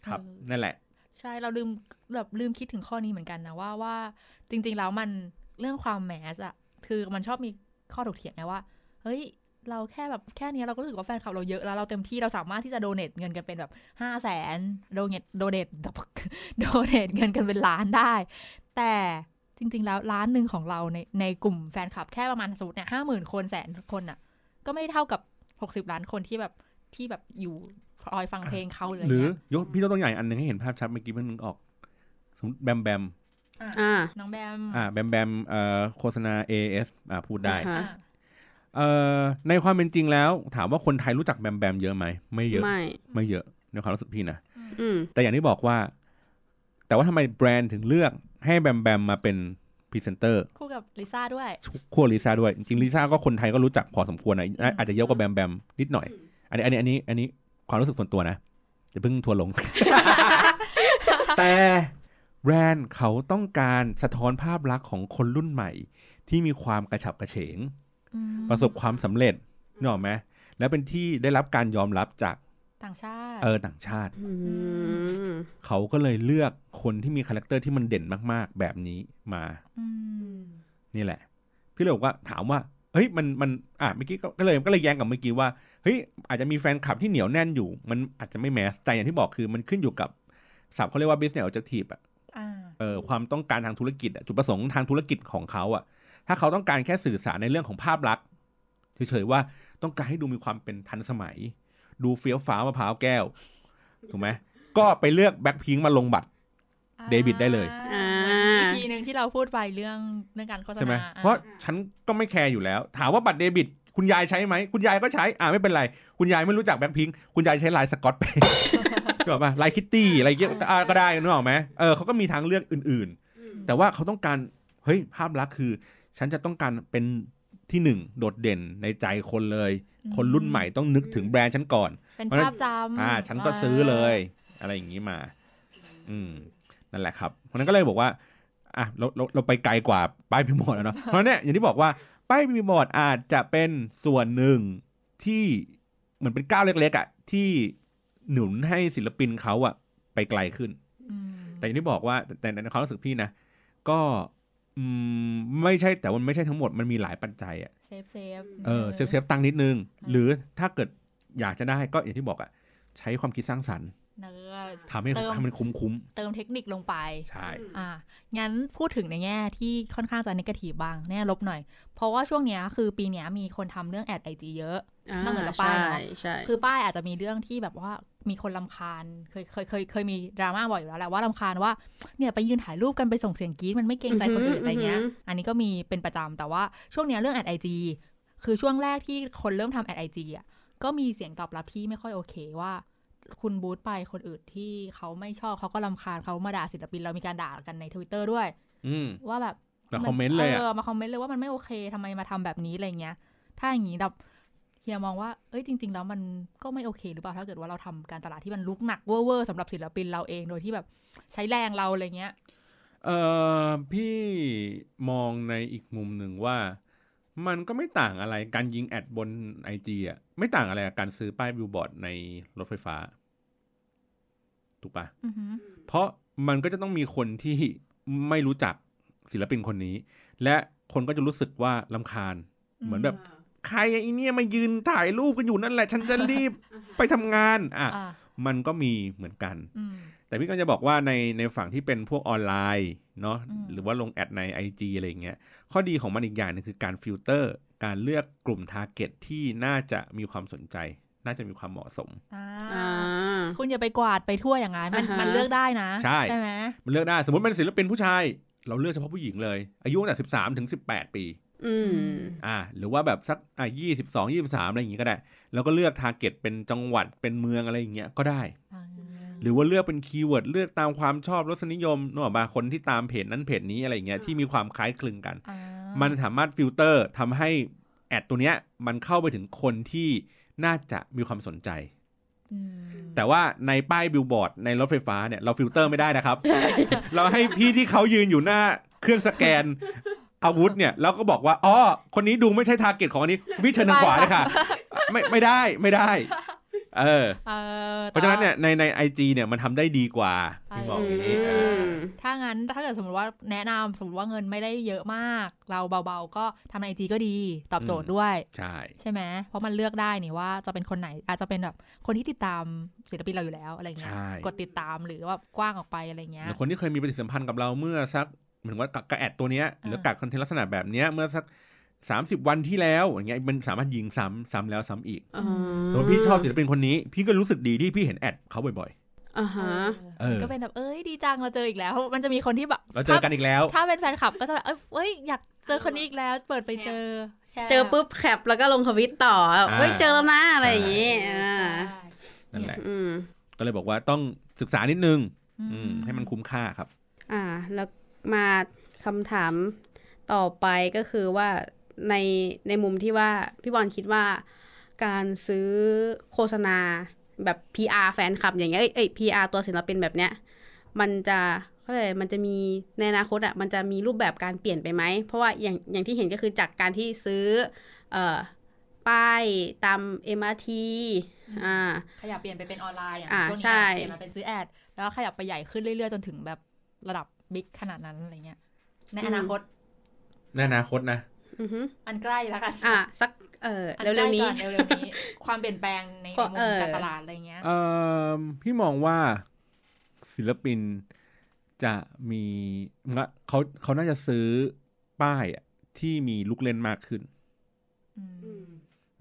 ครับเออนั่นแหละ ใช่เราลืมแบบลืมคิดถึงข้อนี้เหมือนกันนะว่าว่าจริง ๆ แล้วมันเรื่องความแมสอะคือมันชอบมีข้อถกเถียงไงว่า เฮ้ย เราแค่แบบแค่นี้เราก็รู้สึกว่าแฟนคลับเราเยอะแล้วเราเต็มที่เราสามารถที่จะโดเนทเงินกันเป็นแบบห้าแสนโดเนทโดเนทโดเนทเงินกันเป็นล้านได้ แต่จริง ๆ แล้วล้านหนึ่งของเราในในกลุ่มแฟนคลับแค่ประมาณสมมติเนี่ยห้าหมื่นคนแสนคนอะก็ไม่เท่ากับหกสิบล้านคนที่แบบที่แบบอยู่ คอยฟังเพลงเขาเลยหรือเงี้ยยกพี่ยกตัวอย่างอันหนึ่งให้เห็นภาพชัดเมื่อกี้เพิ่งนึกออกสมมติแบมแบมอ่าน้องแบมอ่าแบมแบมเอ่อโฆษณา AS อ่าพูดได้อ่าฮะอะเอ่อในความเป็นจริงแล้ว ถามว่าคนไทยรู้จักแบมแบมเยอะไหมไม่เยอะไม่ไม่เยอะในความรู้สึกพี่นะอืมแต่อย่างที่บอกว่า แต่ว่าทำไมแบรนด์ถึงเลือกให้แบมแบมมาเป็นพรีเซนเตอร์คู่กับลิซ่าด้วยคู่ลิซ่าด้วย จริงๆลิซ่าก็คนไทยก็รู้จักพอสมควรนะอะอาจจะเยอะกว่าแบมแบมนิดหน่อย อันนี้อันนี้อันนี้อันนี้ ความรู้สึกส่วนตัวนะอย่าเพิ่งทัวร์ลง แต่แบรนด์เขาต้องการสะท้อนภาพลักษณ์ของคนรุ่นใหม่ ที่มีความกระฉับกระเฉงอืมประสบความสำเร็จนึกออกไหมแล้วเป็นที่ได้รับการยอมรับจากต่างชาติ เออ ต่างชาติอืมเขาก็เลยเลือกคนที่มี character ที่มันเด่นมาก ๆ แบบนี้มามนี่แหละ พี่เลยบอกว่าถามว่า เฮ้ยมันมันอะเมื่อกี้ก็ก็เลยก็เลยแย้งกับเมื่อกี้ว่า เฮ้ยอาจจะมีแฟนคลับที่เหนียวแน่นอยู่ มันอาจจะไม่ mass แต่อย่างที่บอกคือมันขึ้นอยู่กับศัพท์เขาเรียกว่า business objective อะอ่าเออความต้องการทางธุรกิจอะจุดประสงค์ทางธุรกิจของเขาอะถ้าเขาต้องการแค่สื่อสารในเรื่องของภาพลักษณ์เฉยๆว่าต้องการให้ดูมีความเป็นทันสมัย ดูเฟี้ยวฟ้าวมะพร้าวแก้ว ถูกไหมก็ไปเลือกแบ็คพิงมาลงบัตรเดบิตได้เลยอ่า EP หนึ่งที่เราพูดไปเรื่องเรื่องการโฆษณาใช่ไหมอ่เพราะฉันก็ไม่แคร์อยู่แล้ว ถามว่าบัตรเดบิต คุณยายใช้ไหมคุณยายก็ใช้อ่าไม่เป็นไร คุณยายไม่รู้จักแบ็คพิงค์คุณยายใช้ลายสกอตไปก็บอกว่าลายคิตตี้อะไรเงี้ยอ่าก็ได้นึกออกไหมเออเขาก็มีทางเลือกอื่นๆ แต่ว่าเขาต้องการเฮ้ยภาพลักษณ์คือ ฉันจะต้องการเป็นที่หนึ่งโดดเด่นในใจคนเลย คนรุ่นใหม่ต้องนึกถึงแบรนด์ฉันก่อน เป็นเพราะฉะนั้ภานพจำอ่า ฉันก็ซื้อเลย อะไรอย่างนี้มา อืมนั่นแหละครับเพราะฉะนั้นก็เลยบอกว่าอะเราเราเราไปไกลกว่าป้ายพิมพ์บอร์ดแล้วเนาะเพราะเนี่ยอย่างที่บอกว่า ป้ายพิมพ์บอร์ดอาจจะเป็นส่วนหนึ่งที่เหมือนเป็นก้าวเล็กๆอะที่หนุนให้ศิลปินเขาอะ ไปไกลขึ้นอืมแต่อย่างที่บอกว่าแต่แต่ในความรู้สึกพี่นะ ก็อืมไม่ใช่แต่มันไม่ใช่ทั้งหมดมันมีหลายปัจจัยอะ save save เออ save saveตังค์นิดนึง หรือถ้าเกิดอยากจะได้ก็อย่างที่บอกอะ ใช้ความคิดสร้างสรรค์เนื้อ ทำให้เติมให้มันคุ้มคุ้มเติมเทคนิคลงไปๆใช่ อ่า งั้นพูดถึงในแง่ที่ค่อนข้างจะ negative บ้างแง่ลบหน่อย เพราะว่าช่วงเนี้ยคือปีเนี้ยมีคนทำเรื่อง ad IG เยอะนอกเหนือจากป้ายใช่เนอะใช่คือป้ายอาจจะมีเรื่องที่แบบว่ามีคนรำคาญ เคยเคยเคยเคยมีดราม่าบ่อยอยู่แล้วแหละว่ารำคาญว่าเนี่ยไปยืนถ่ายรูปกันไปส่งเสียงกรี๊ดมันไม่เกรงใจคนอื่นอะไรเงี้ย อันนี้ก็มีเป็นประจำแต่ว่าช่วงเนี้ยเรื่อง ad IG คือช่วงแรกที่คนเริ่มทำ ad IG อะก็มีเสียงตอบรับที่ไม่ค่อยโอเคว่า คุณ boost ไปคนอื่นที่เขาไม่ชอบเขาก็รำคาญเขามาด่าศิลปินเรามีการด่ากันในทวิตเตอร์ด้วยอืมว่าแบบมา comment เลยอะเออมา comment เลยว่ามันไม่โอเคทำไมมาทำแบบนี้อะไรเงี้ย ถ้าอย่างนี้แบบเฮียมองว่าเอ้ยจริง ๆ แล้วมันก็ไม่โอเค หรือเปล่าถ้าเกิดว่าเราทำการตลาดที่มันรุกหนักเวอร์ๆสำหรับศิลปินเราเองโดยที่แบบใช้แรงเราอะไรเงี้ยเออพี่มองในอีกมุมหนึ่งว่า มันก็ไม่ต่างอะไรการยิง ad บน IG อะไม่ต่างอะไรกับการซื้อป้ายบิลบอร์ดในรถไฟฟ้า ถูกปะอือหือเพราะมันก็จะต้องมีคนที่ไม่รู้จักศิลปินคนนี้ และคนก็จะรู้สึกว่ารำคาญ เหมือนแบบ ใครไอ้เนี่ยมายืนถ่ายรูปกันอยู่นั่นแหละ ฉันจะรีบไปทำงาน อะอ่ามันก็มีเหมือนกันอืม แต่พี่ก็จะบอกว่าในในฝั่งที่เป็นพวกออนไลน์เนาะอืมหรือว่าลง ad ใน IG อะไรอย่างเงี้ยข้อดีของมันอีกอย่างหนึ่งคือการฟิลเตอร์การเลือกกลุ่ม target ที่น่าจะมีความสนใจ น่าจะมีความเหมาะสมอ่าอ่าคุณอย่าไปกวาดไปทั่วอย่างนั้นมันอ่าฮะมันเลือกได้นะใช่ไหมมันเลือกได้สมมติเป็นศิลปินผู้ชาย เราเลือกเฉพาะผู้หญิงเลย อายุตั้งแต่สิบสามถึงสิบแปดปีอืมอ่า หรือว่าแบบสักอ่ายี่สิบสองยี่สิบสามอะไรอย่างงี้ก็ได้ แล้วก็เลือก target เป็นจังหวัดเป็นเมืองอะไรอย่างเงี้ยก็ได้อ่า หรือว่าเลือกเป็น keyword เลือกตามความชอบรสนิยมนึกออกปะคนที่ตามเพจนั้นเพจนี้อะไรอย่างเงี้ยที่มีความคล้ายคลึงกันอ่ามันสามารถฟิลเตอร์ทำให้ ad ตัวเนี้ยมันเข้าไปถึงคนที่น่าจะมีความสนใจอืมแต่ว่าในป้ายบิลบอร์ดในรถไฟฟ้าเนี่ยเราฟิลเตอร์ไม่ได้นะครับ เราให้พี่ที่เขายืนอยู่หน้าเครื่องสแกนอาวุธเนี่ยแล้วก็บอกว่าอ๋อคนนี้ดูไม่ใช่ target ของอันนี้ วิเชิญทางขวาเลยค่ะ ไม่ไม่ได้ไม่ได้ เออเออเพราะฉะนั้นเนี่ยในใน IG เนี่ยมันทำได้ดีกว่าพี่บอกอย่างนี้เออถ้างั้นถ้าเกิดสมมติว่าแนะนำสมมติว่าเงินไม่ได้เยอะมาก เราเบาๆ ก็ทำ IG ก็ดีตอบโจทย์ด้วย ใช่ใช่ไหมเพราะมันเลือกได้นี่ว่าจะเป็นคนไหนอาจจะเป็นแบบคนที่ติดตามศิลปินเราอยู่แล้วอะไรเงี้ยใช่กดติดตามหรือว่ากว้างออกไปอะไรเงี้หยรือคนที่เคยมีปฏิสัมพันธ์กับเราเมื่อสักเหมือนว่ากับแอดตัวเนี้ยหรือกักคอนเทนต์ลักษณะแบบเนี้ยเมื่อสัก สามสิบวันที่แล้วอย่างเงี้ยมันสามารถยิงซ้ำซ้ำแล้วซ้ำอีกอ่าสมมติพี่ชอบศิลปินคนนี้ พี่ก็รู้สึกดีที่พี่เห็นแอดเขาบ่อยอ่าฮะเออก็เป็นแบบเอ้ยดีจังเราเจออีกแล้ว มันจะมีคนที่แบบๆเราเจอกันอีกแล้ว ถ้าเป็นแฟนคลับก็จะแบบเอ้ยเอ้ยอยากเจอคนนี้อีกแล้ว เปิดไปเจอแค่เจอปุ๊บแคปแล้วก็ลงทวิตต่ออ่าเฮ้ยเจอแล้วนะอะไรอย่างงี้ใช่อ่านั่นแหละอืมก็เลยบอกว่าต้องศึกษานิดนึงอือืมให้มันคุ้มค่าครับ อ่า แล้วมาคำถามต่อไปก็คือว่า ในในมุมที่ว่าพี่บอลคิดว่าการซื้อโฆษณาแบบ PR แฟนคลับอย่างเงี้ยเอ้ยเอ้ย PR ตัวศิลปินแบบเนี้ยมันจะเขาเลยกมันจะมีในอนาคตอะมันจะมีรูปแบบการเปลี่ยนไปไหม เพราะว่าอย่างอย่างที่เห็นก็คือจากการที่ซื้อเอ่อป้ายตาม MRT อ่าขยับเปลี่ยนไปเป็นออนไลน์อย่างอ่าช่วงนี้ใช่เปลี่ยนมาเป็นซื้อแอด แล้วก็ขยับไปใหญ่ขึ้นเรื่อยๆ จนถึงแบบระดับบิ๊กขนาดนั้นอะไรเงี้ยในอนาคตในอนาคตนะ อือฮึอันใกล้แล้วกันอ่าสักเอออันเร็วๆนี้ใกล้ก่อนเร็วๆนี้ ความเปลี่ยนแปลงในในก็มุเอมอการตลาดอะไรเงี้ยเอ่อพี่มองว่าศิลปินจะมีงะเขาเขาน่าจะซื้อป้ายอะที่มีลูกเล่นมากขึ้นอืม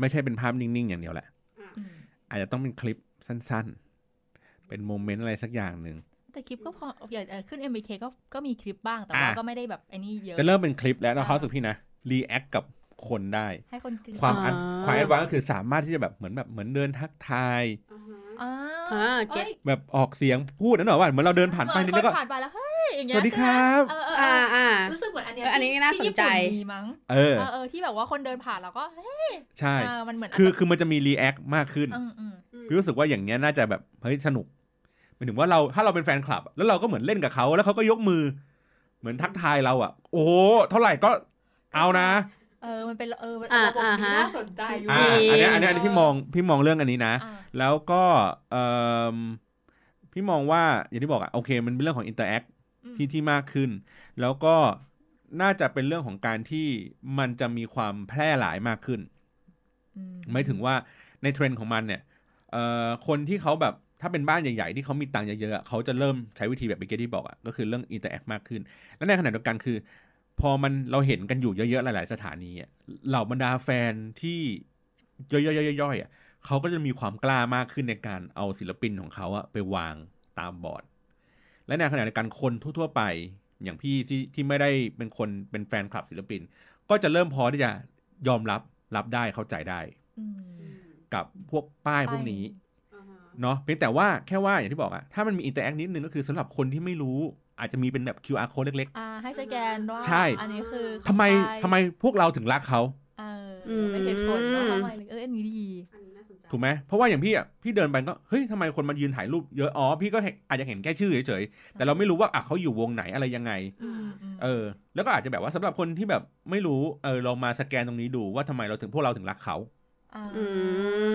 ไม่ใช่เป็นภาพนิ่ง ๆ อย่างเดียวแหละอืมอาจจะต้องเป็นคลิปสั้น ๆ เป็น moment อะไรสักอย่างหนึ่งแต่คลิปก็พออย่างเอ่อขึ้น MBK ก็ก็มีคลิปบ้างแต่ว่าอะก็ไม่ได้แบบไอ้นี่เยอะ จะเริ่มเป็นคลิปแล้วนะอ่าเขารู้สึกพี่นะ react กับคนได้ ให้คนกรี๊ดความอันอ่า ความ advance ก็คือสามารถที่จะแบบเหมือนแบบเหมือนเดินทักทาย อ่าอ่า get อ้ยแบบออกเสียงพูดนั่นหรอว่าเหมือนเราเดินผ่านไปนี่แล้วก็เหมือคนผ่านไปแล้วเฮ้ยอย่างเงี้ยสวัสดีครับ ใช่ไหมเออเออเออ่าออ่า รู้สึกเหมือนอันเนี้ยเอออันนี้ที่น่าสนใจที่ญี่ปุ่นมีมั้งเออ เออเออที่แบบว่าคนเดินผ่านแล้วก็เฮ้ยใช่เออมันเหมือนคือคือมันจะมี react มากขึ้น อืมอืมพี่รู้สึกว่าอย่างเงี้ยน่าจะแบบเฮ้ยสนุกหมายถึงว่าเราถ้าเราเป็นแฟนคลับ แล้วเราก็เหมือนเล่นกับเขาแล้วเขาก็ยกมือ เหมือนทักทายเราอะ โอ้โหเท่าไหร่ก็ เอานะ เออมันเป็นเออมันอ่าระบบอ่าที่ฮะน่าสนใจอยู่อ่าอันเนี้ยอันเนี้ยอันนี้พี่มองพี่มองเรื่องอันนี้นะอ่าแล้วก็เอ่อพี่มองว่าอย่างที่บอกอะโอเค มันเป็นเรื่องของ interact อืมที่ที่มากขึ้น แล้วก็น่าจะเป็นเรื่องของการที่มันจะมีความแพร่หลายมากขึ้นอืมหมายถึงว่าในเทรนด์ของมันเนี่ยเอ่อคนที่เขาแบบถ้าเป็นบ้านใหญ่ ๆ ที่เขามีตังค์เยอะๆอะเขาจะเริ่มใช้วิธีแบบเมื่อกี้ที่บอกอะก็คือเรื่อง interact มากขึ้น และในขณะเดียวกันคือ พอมันเราเห็นกันอยู่เยอะๆหลาย ๆ สถานีอะเหล่าบรรดาแฟนที่ย่อยๆๆๆๆอะเขาก็จะมีความกล้ามากขึ้นในการเอาศิลปินของเขาอะไปวางตามบอร์ด และในขณะเดียวกันคนทั่ว ๆ ไปอย่างพี่ที่ที่ไม่ได้เป็นคนเป็นแฟนคลับศิลปิน ก็จะเริ่มพอที่จะยอมรับรับได้เข้าใจได้อืมกับพวกป้ายพวกนี้เนาะเพียงแต่ว่าแค่ว่าอย่างที่บอกอะถ้ามันมี interact นิดนึงก็คือสำหรับคนที่ไม่รู้ อาจจะมีเป็นแบบ QR code เล็กอ่าให้สแกนว่าใช่อันนี้คือๆทำไมทำไมพวกเราถึงรักเขาเอออืมไม่เหตุผลว่าทำไมเลยเอออันนี้ดีอันนี้น่าสนใจถูกไหมเพราะว่าอย่างพี่อะพี่เดินไปก็เฮ้ยทำไมคนมายืนถ่ายรูปเยอะอ๋อพี่ก็เห็นอาจจะเห็นแค่ชื่อเฉยๆแต่เราไม่รู้ว่าอะเขาอยู่วงไหนอะไรยังไงอืมอืมเออ แล้วก็อาจจะแบบว่าสำหรับคนที่แบบไม่รู้เออลองมาสแกนตรงนี้ดูว่าทำไมเราถึงพวกเราถึงรักเขาอ่าอื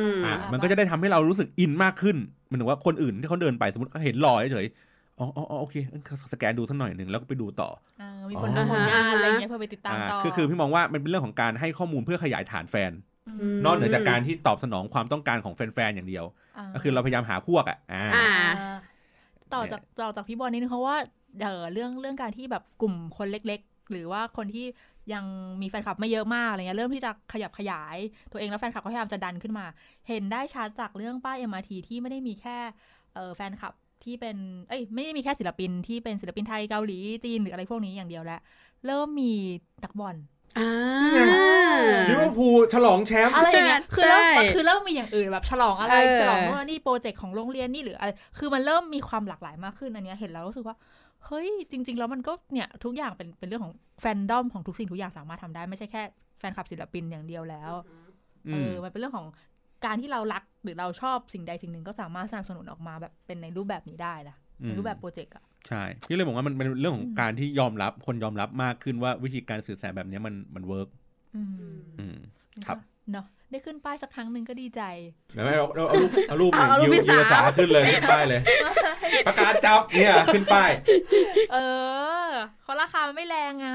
มอะอ่ามันก็จะได้ทำให้เรารู้สึกอินมากขึ้นหมันถึงว่าคนอื่นที่เขาเดินไปสมมติเขาเห็นรอยเฉยๆ อ๋ออ๋ออ๋อโอเคงั้นสแกนดูสักหน่อยหนึ่งแล้วก็ไปดูต่ออ่ามีผลอ๋องานผลงานอะไรเงี้ยเพื่อไปติดตามอ่าต่อคือคือพี่มองว่ามันเป็นเรื่องของการให้ข้อมูลเพื่อขยายฐานแฟนมนอกเหนือจากการที่ตอบสนองความต้องการของแฟนๆอย่างเดียว ก็คือเราพยายามหาพวกอะอ่าอ่าต่อจากต่อจากพี่บอลนิดนึงเพราะว่าเออเรื่องเรื่องการที่แบบกลุ่มคนเล็ก ๆ หรือว่าคนที่ยังมีแฟนคลับไม่เยอะมากอะไรเงี้ยเริ่มที่จะขยับขยายตัวเองแล้วแฟนคลับก็พยายามจะดันขึ้นมา เห็นได้ชัดจากเรื่องป้าย MRT ที่ไม่ได้มีแค่เออแฟนคลับ ที่เป็น เอ้ย ไม่ได้มีแค่ศิลปินที่เป็นศิลปินไทยเกาหลีจีนหรืออะไรพวกนี้อย่างเดียวแล้วเริ่มมีนักบอลอ่าลิเวอร์พูลฉลองแชมป์อะไรอย่างเงี้ยคือเริ่มใช่คือเริ่มมีอย่างอื่นแบบฉลองอะไรเออฉลองว่านี่โปรเจกต์ของโรงเรียนนี่หรืออะไรคือมันเริ่มมีความหลากหลายมากขึ้นอันเนี้ยเห็นแล้วรู้สึกว่าเฮ้ยจริง ๆ แล้วมันก็เนี่ยทุกอย่างเป็นเป็นเรื่องของแฟนดอมของทุกสิ่งทุกอย่างสามารถทำได้ไม่ใช่แค่แฟนคลับศิลปินอย่างเดียวแล้วอืเอมอมันเป็นเรื่องของ การที่เรารักหรือเราชอบสิ่งใดสิ่งหนึ่งก็สามารถสนับสนุนออกมาแบบเป็นในรูปแบบนี้ได้นะในรูปแบบ project อะใช่พี่เลยบอกว่ามันเป็นเรื่องของอืมการที่ยอมรับคนยอมรับมากขึ้นว่าวิธีการสื่อสารแบบเนี้ยมันมัน work อืมอืมครับเนาะ ได้ขึ้นป้ายสักครั้งหนึ่งก็ดีใจเดี๋ยวไม่เอาเอาเอารูปเอารูปเอาเอารูปยูพี่ยูสาวสาขึ้นเลยขึ้นป้ายเลย ประกาศจับเนี่ยขึ้นป้าย เออเพราะราคามันไม่แรงไง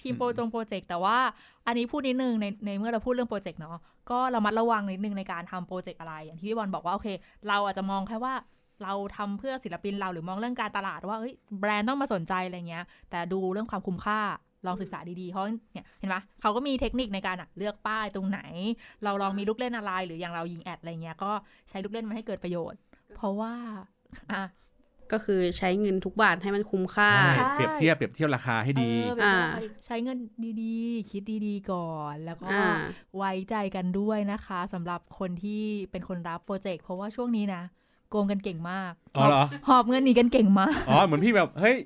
ทีมอืมโปรจงโปรเจกต์แต่ว่าอันนี้พูดนิดนึงในในเมื่อเราพูดเรื่องโปรเจกต์เนาะก็ระมัดระวังนิดนึงในการทำโปรเจกต์อะไร อย่างที่พี่บอลบอกว่าโอเค เราอาจจะมองแค่ว่าเราทำเพื่อศิลปินเราหรือมองเรื่องการตลาดว่าเอ้ยแบรนด์ต้องมาสนใจอะไรเงี้ย แต่ดูเรื่องความคุ้มค่า ลองศึกษาดีๆ เพราะเนี่ยเห็นปะเขาก็มีเทคนิคในการอะเลือกป้ายตรงไหน เราลองมีลูกเล่นอะไร หรืออย่างเรายิง ad อะไรเงี้ยก็ใช้ลูกเล่นมันให้เกิดประโยชน์ เพราะว่าอะก็คือใช้เงินทุกบาทให้มันคุ้มค่าใช่เปรียบเทียบเปรียบเทียบราคาให้ดีเออแบบอ่าว่าใช้เงินดีๆ คิดดีๆก่อน แล้วก็อ่าไว้ใจกันด้วยนะคะสำหรับคนที่เป็นคนรับโปรเจกต์เพราะว่าช่วงนี้นะโกงกันเก่งมาก อ๋อเหรอ หอบเงินหนีกันเก่งมาก อ๋อ เหมือนพี่แบบ เฮ้ย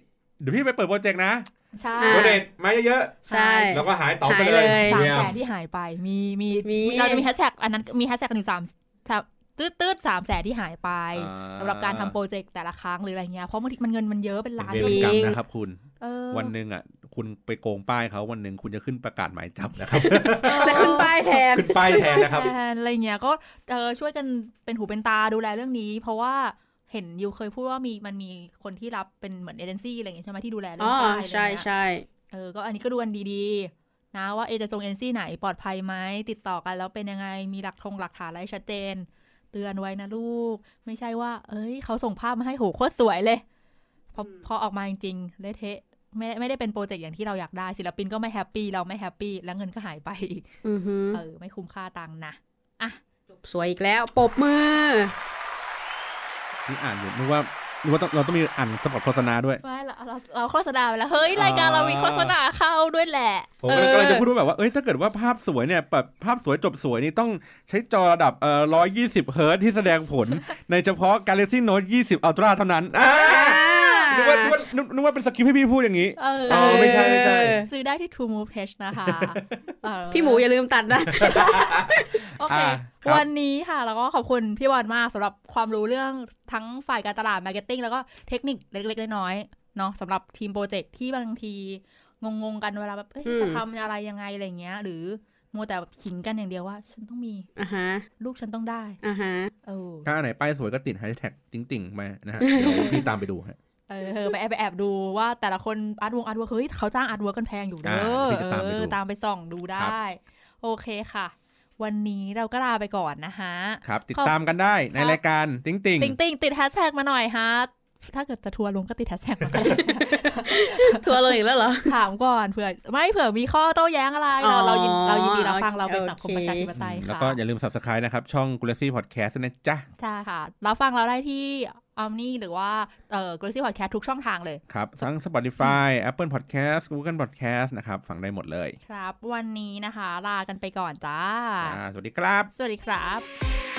เดี๋ยวพี่ไปเปิดโปรเจกต์นะ ใช่อ่าโดเนทมาเยอะใช่ๆแล้วก็หายต่อไปเลยหายเลยสามเนี่ยแสนที่หายไปมีมีมีเราจะมีแฮชแท็กอันนั้นมีแฮชแท็กกันอยู่สามสามตืดตืดสามแสนที่หายไปอ่าสำหรับการทำโปรเจกต์แต่ละครั้งหรืออะไรเงี้ยเพราะบางทีมันเงินมันเยอะเป็นเป็นล้านเวรเป็นกรรมจริงนะครับคุณเออวันหนึ่งอะ คุณไปโกงป้ายเขาวันหนึ่งคุณจะขึ้นประกาศหมายจับนะครับแต่ขึ้นป้ายแทนขึ้นป้ายแทนนะครับแทนอะไรเงี้ยก็เออช่วยกันเป็นหูเป็นตาดูแลเรื่องนี้ เพราะว่า เห็นยูเคยพูดว่ามีมันมีคนที่รับเป็นเหมือนเอเจนซี่อะไรเงี้ยใช่ไหมที่ดูแลเรื่อ๋อองป้ายอะไรใช่เงี้ยใช่เออก็อันนี้ก็ดูกันดีๆ นะว่าเอจะจงเอเจนซี่ไหนปลอดภัยไหมติดต่อกันแล้วเป็นยังไงมีหลักทงหลักฐานอะไรชัดเจน เตือนไว้นะลูก ไม่ใช่ว่า เอ้ย เขาส่งภาพมาให้โหโคตรสวยเลยพอพอออกมาจริงๆเละเทะไม่ไม่ได้เป็นโปรเจกต์อย่างที่เราอยากได้ศิลปินก็ไม่ happy เราไม่ happy แล้วเงินก็หายไปอีกอือฮึเออไม่คุ้มค่าตังค์นะสวยอีกแล้วปรบมือ นี่อ่านอยู่นึกว่านึกว่าต้องเราต้องมีอ่านสปอตโฆษณาด้วยไม่เราเราเราโฆษณาไปแล้วเฮ้ยรายการเรามีโฆษณาเข้าด้วยแหละผมเออกำลังจะพูดว่าแบบว่าเอ้ยถ้าเกิดว่าภาพสวยเนี่ยแบบภาพสวยจบสวยนี่ต้องใช้จอระดับเอ่อร้อยยี่สิบเฮิร์ตซ์ที่แสดงผล ในเฉพาะ Galaxy Note 20 Ultra เท่านั้นอ่า นึกว่านึกว่านึกนึกว่าเป็นสคริปต์ให้พี่พูดอย่างนี้เอออ๋อไม่ใช่ไม่ใช่ ซื้อได้ที่ True Move Page นะคะเออพี่หมูอย่าลืมตัดนะ โอเคอ่าครับวันนี้ค่ะ แล้วก็ขอบคุณพี่บอลมากสำหรับความรู้เรื่องทั้งฝ่ายการตลาด marketing แล้วก็เทคนิคเล็กๆน้อยๆเนาะสำหรับทีมโปรเจกต์ที่บางทีงงๆกันเวลาแบบเอ้ยอืมจะทำอะไรยังไงอะไรเงี้ย หรือมัวแต่แบบขิงกันอย่างเดียวว่า ฉันต้องมีอ่าฮะลูกฉันต้องได้อ่าฮะเออถ้าอันไหนป้ายสวยก็ติดแฮชแท็กติ่งๆมานะฮะเดี๋ยวพี่ตามไปดูฮะ เออเออไปแอบไปแอบดูว่าแต่ละคนอาร์ตวง artwork เฮ้ยเขาจ้าง artwork กันแพงอยู่เด้ออ่าเดี๋ยวพี่จะตามไปดูเออตามไปส่องดูได้ โอเคค่ะ วันนี้เราก็ลาไปก่อนนะคะครับ ติดตามกันได้ในรายการติ่งๆติงติงติดแฮชแท็กมาหน่อยฮะถ้าเกิดจะทัวร์ลงก็ติดแฮชแท็กมาก็ได้ทัวร์เลยอีกแล้วเหรอ ถามก่อนเผื่อ ไม่เผื่อมีข้อโต้แย้งอะไร เราเรายินเรายินดีรับฟังเราเป็นสังคมโอเคประชาธิปไตยแล้วค่ะก็อย่าลืม subscribe นะครับ ช่อง g l a c y Podcast นะจ๊ะใช่ค่ะรับฟังเราได้ที่ อ m มนี่หรือว่าเอ่อ g r a c y Podcast ทุกช่องทางเลย ครับ ทั้ง Spotify Apple Podcast Google Podcast นะครับ ฟังได้หมดเลย ครับ วันนี้นะคะ ลากันไปก่อนจ้าอ่าสวัสดีครับ สวัสดีครับ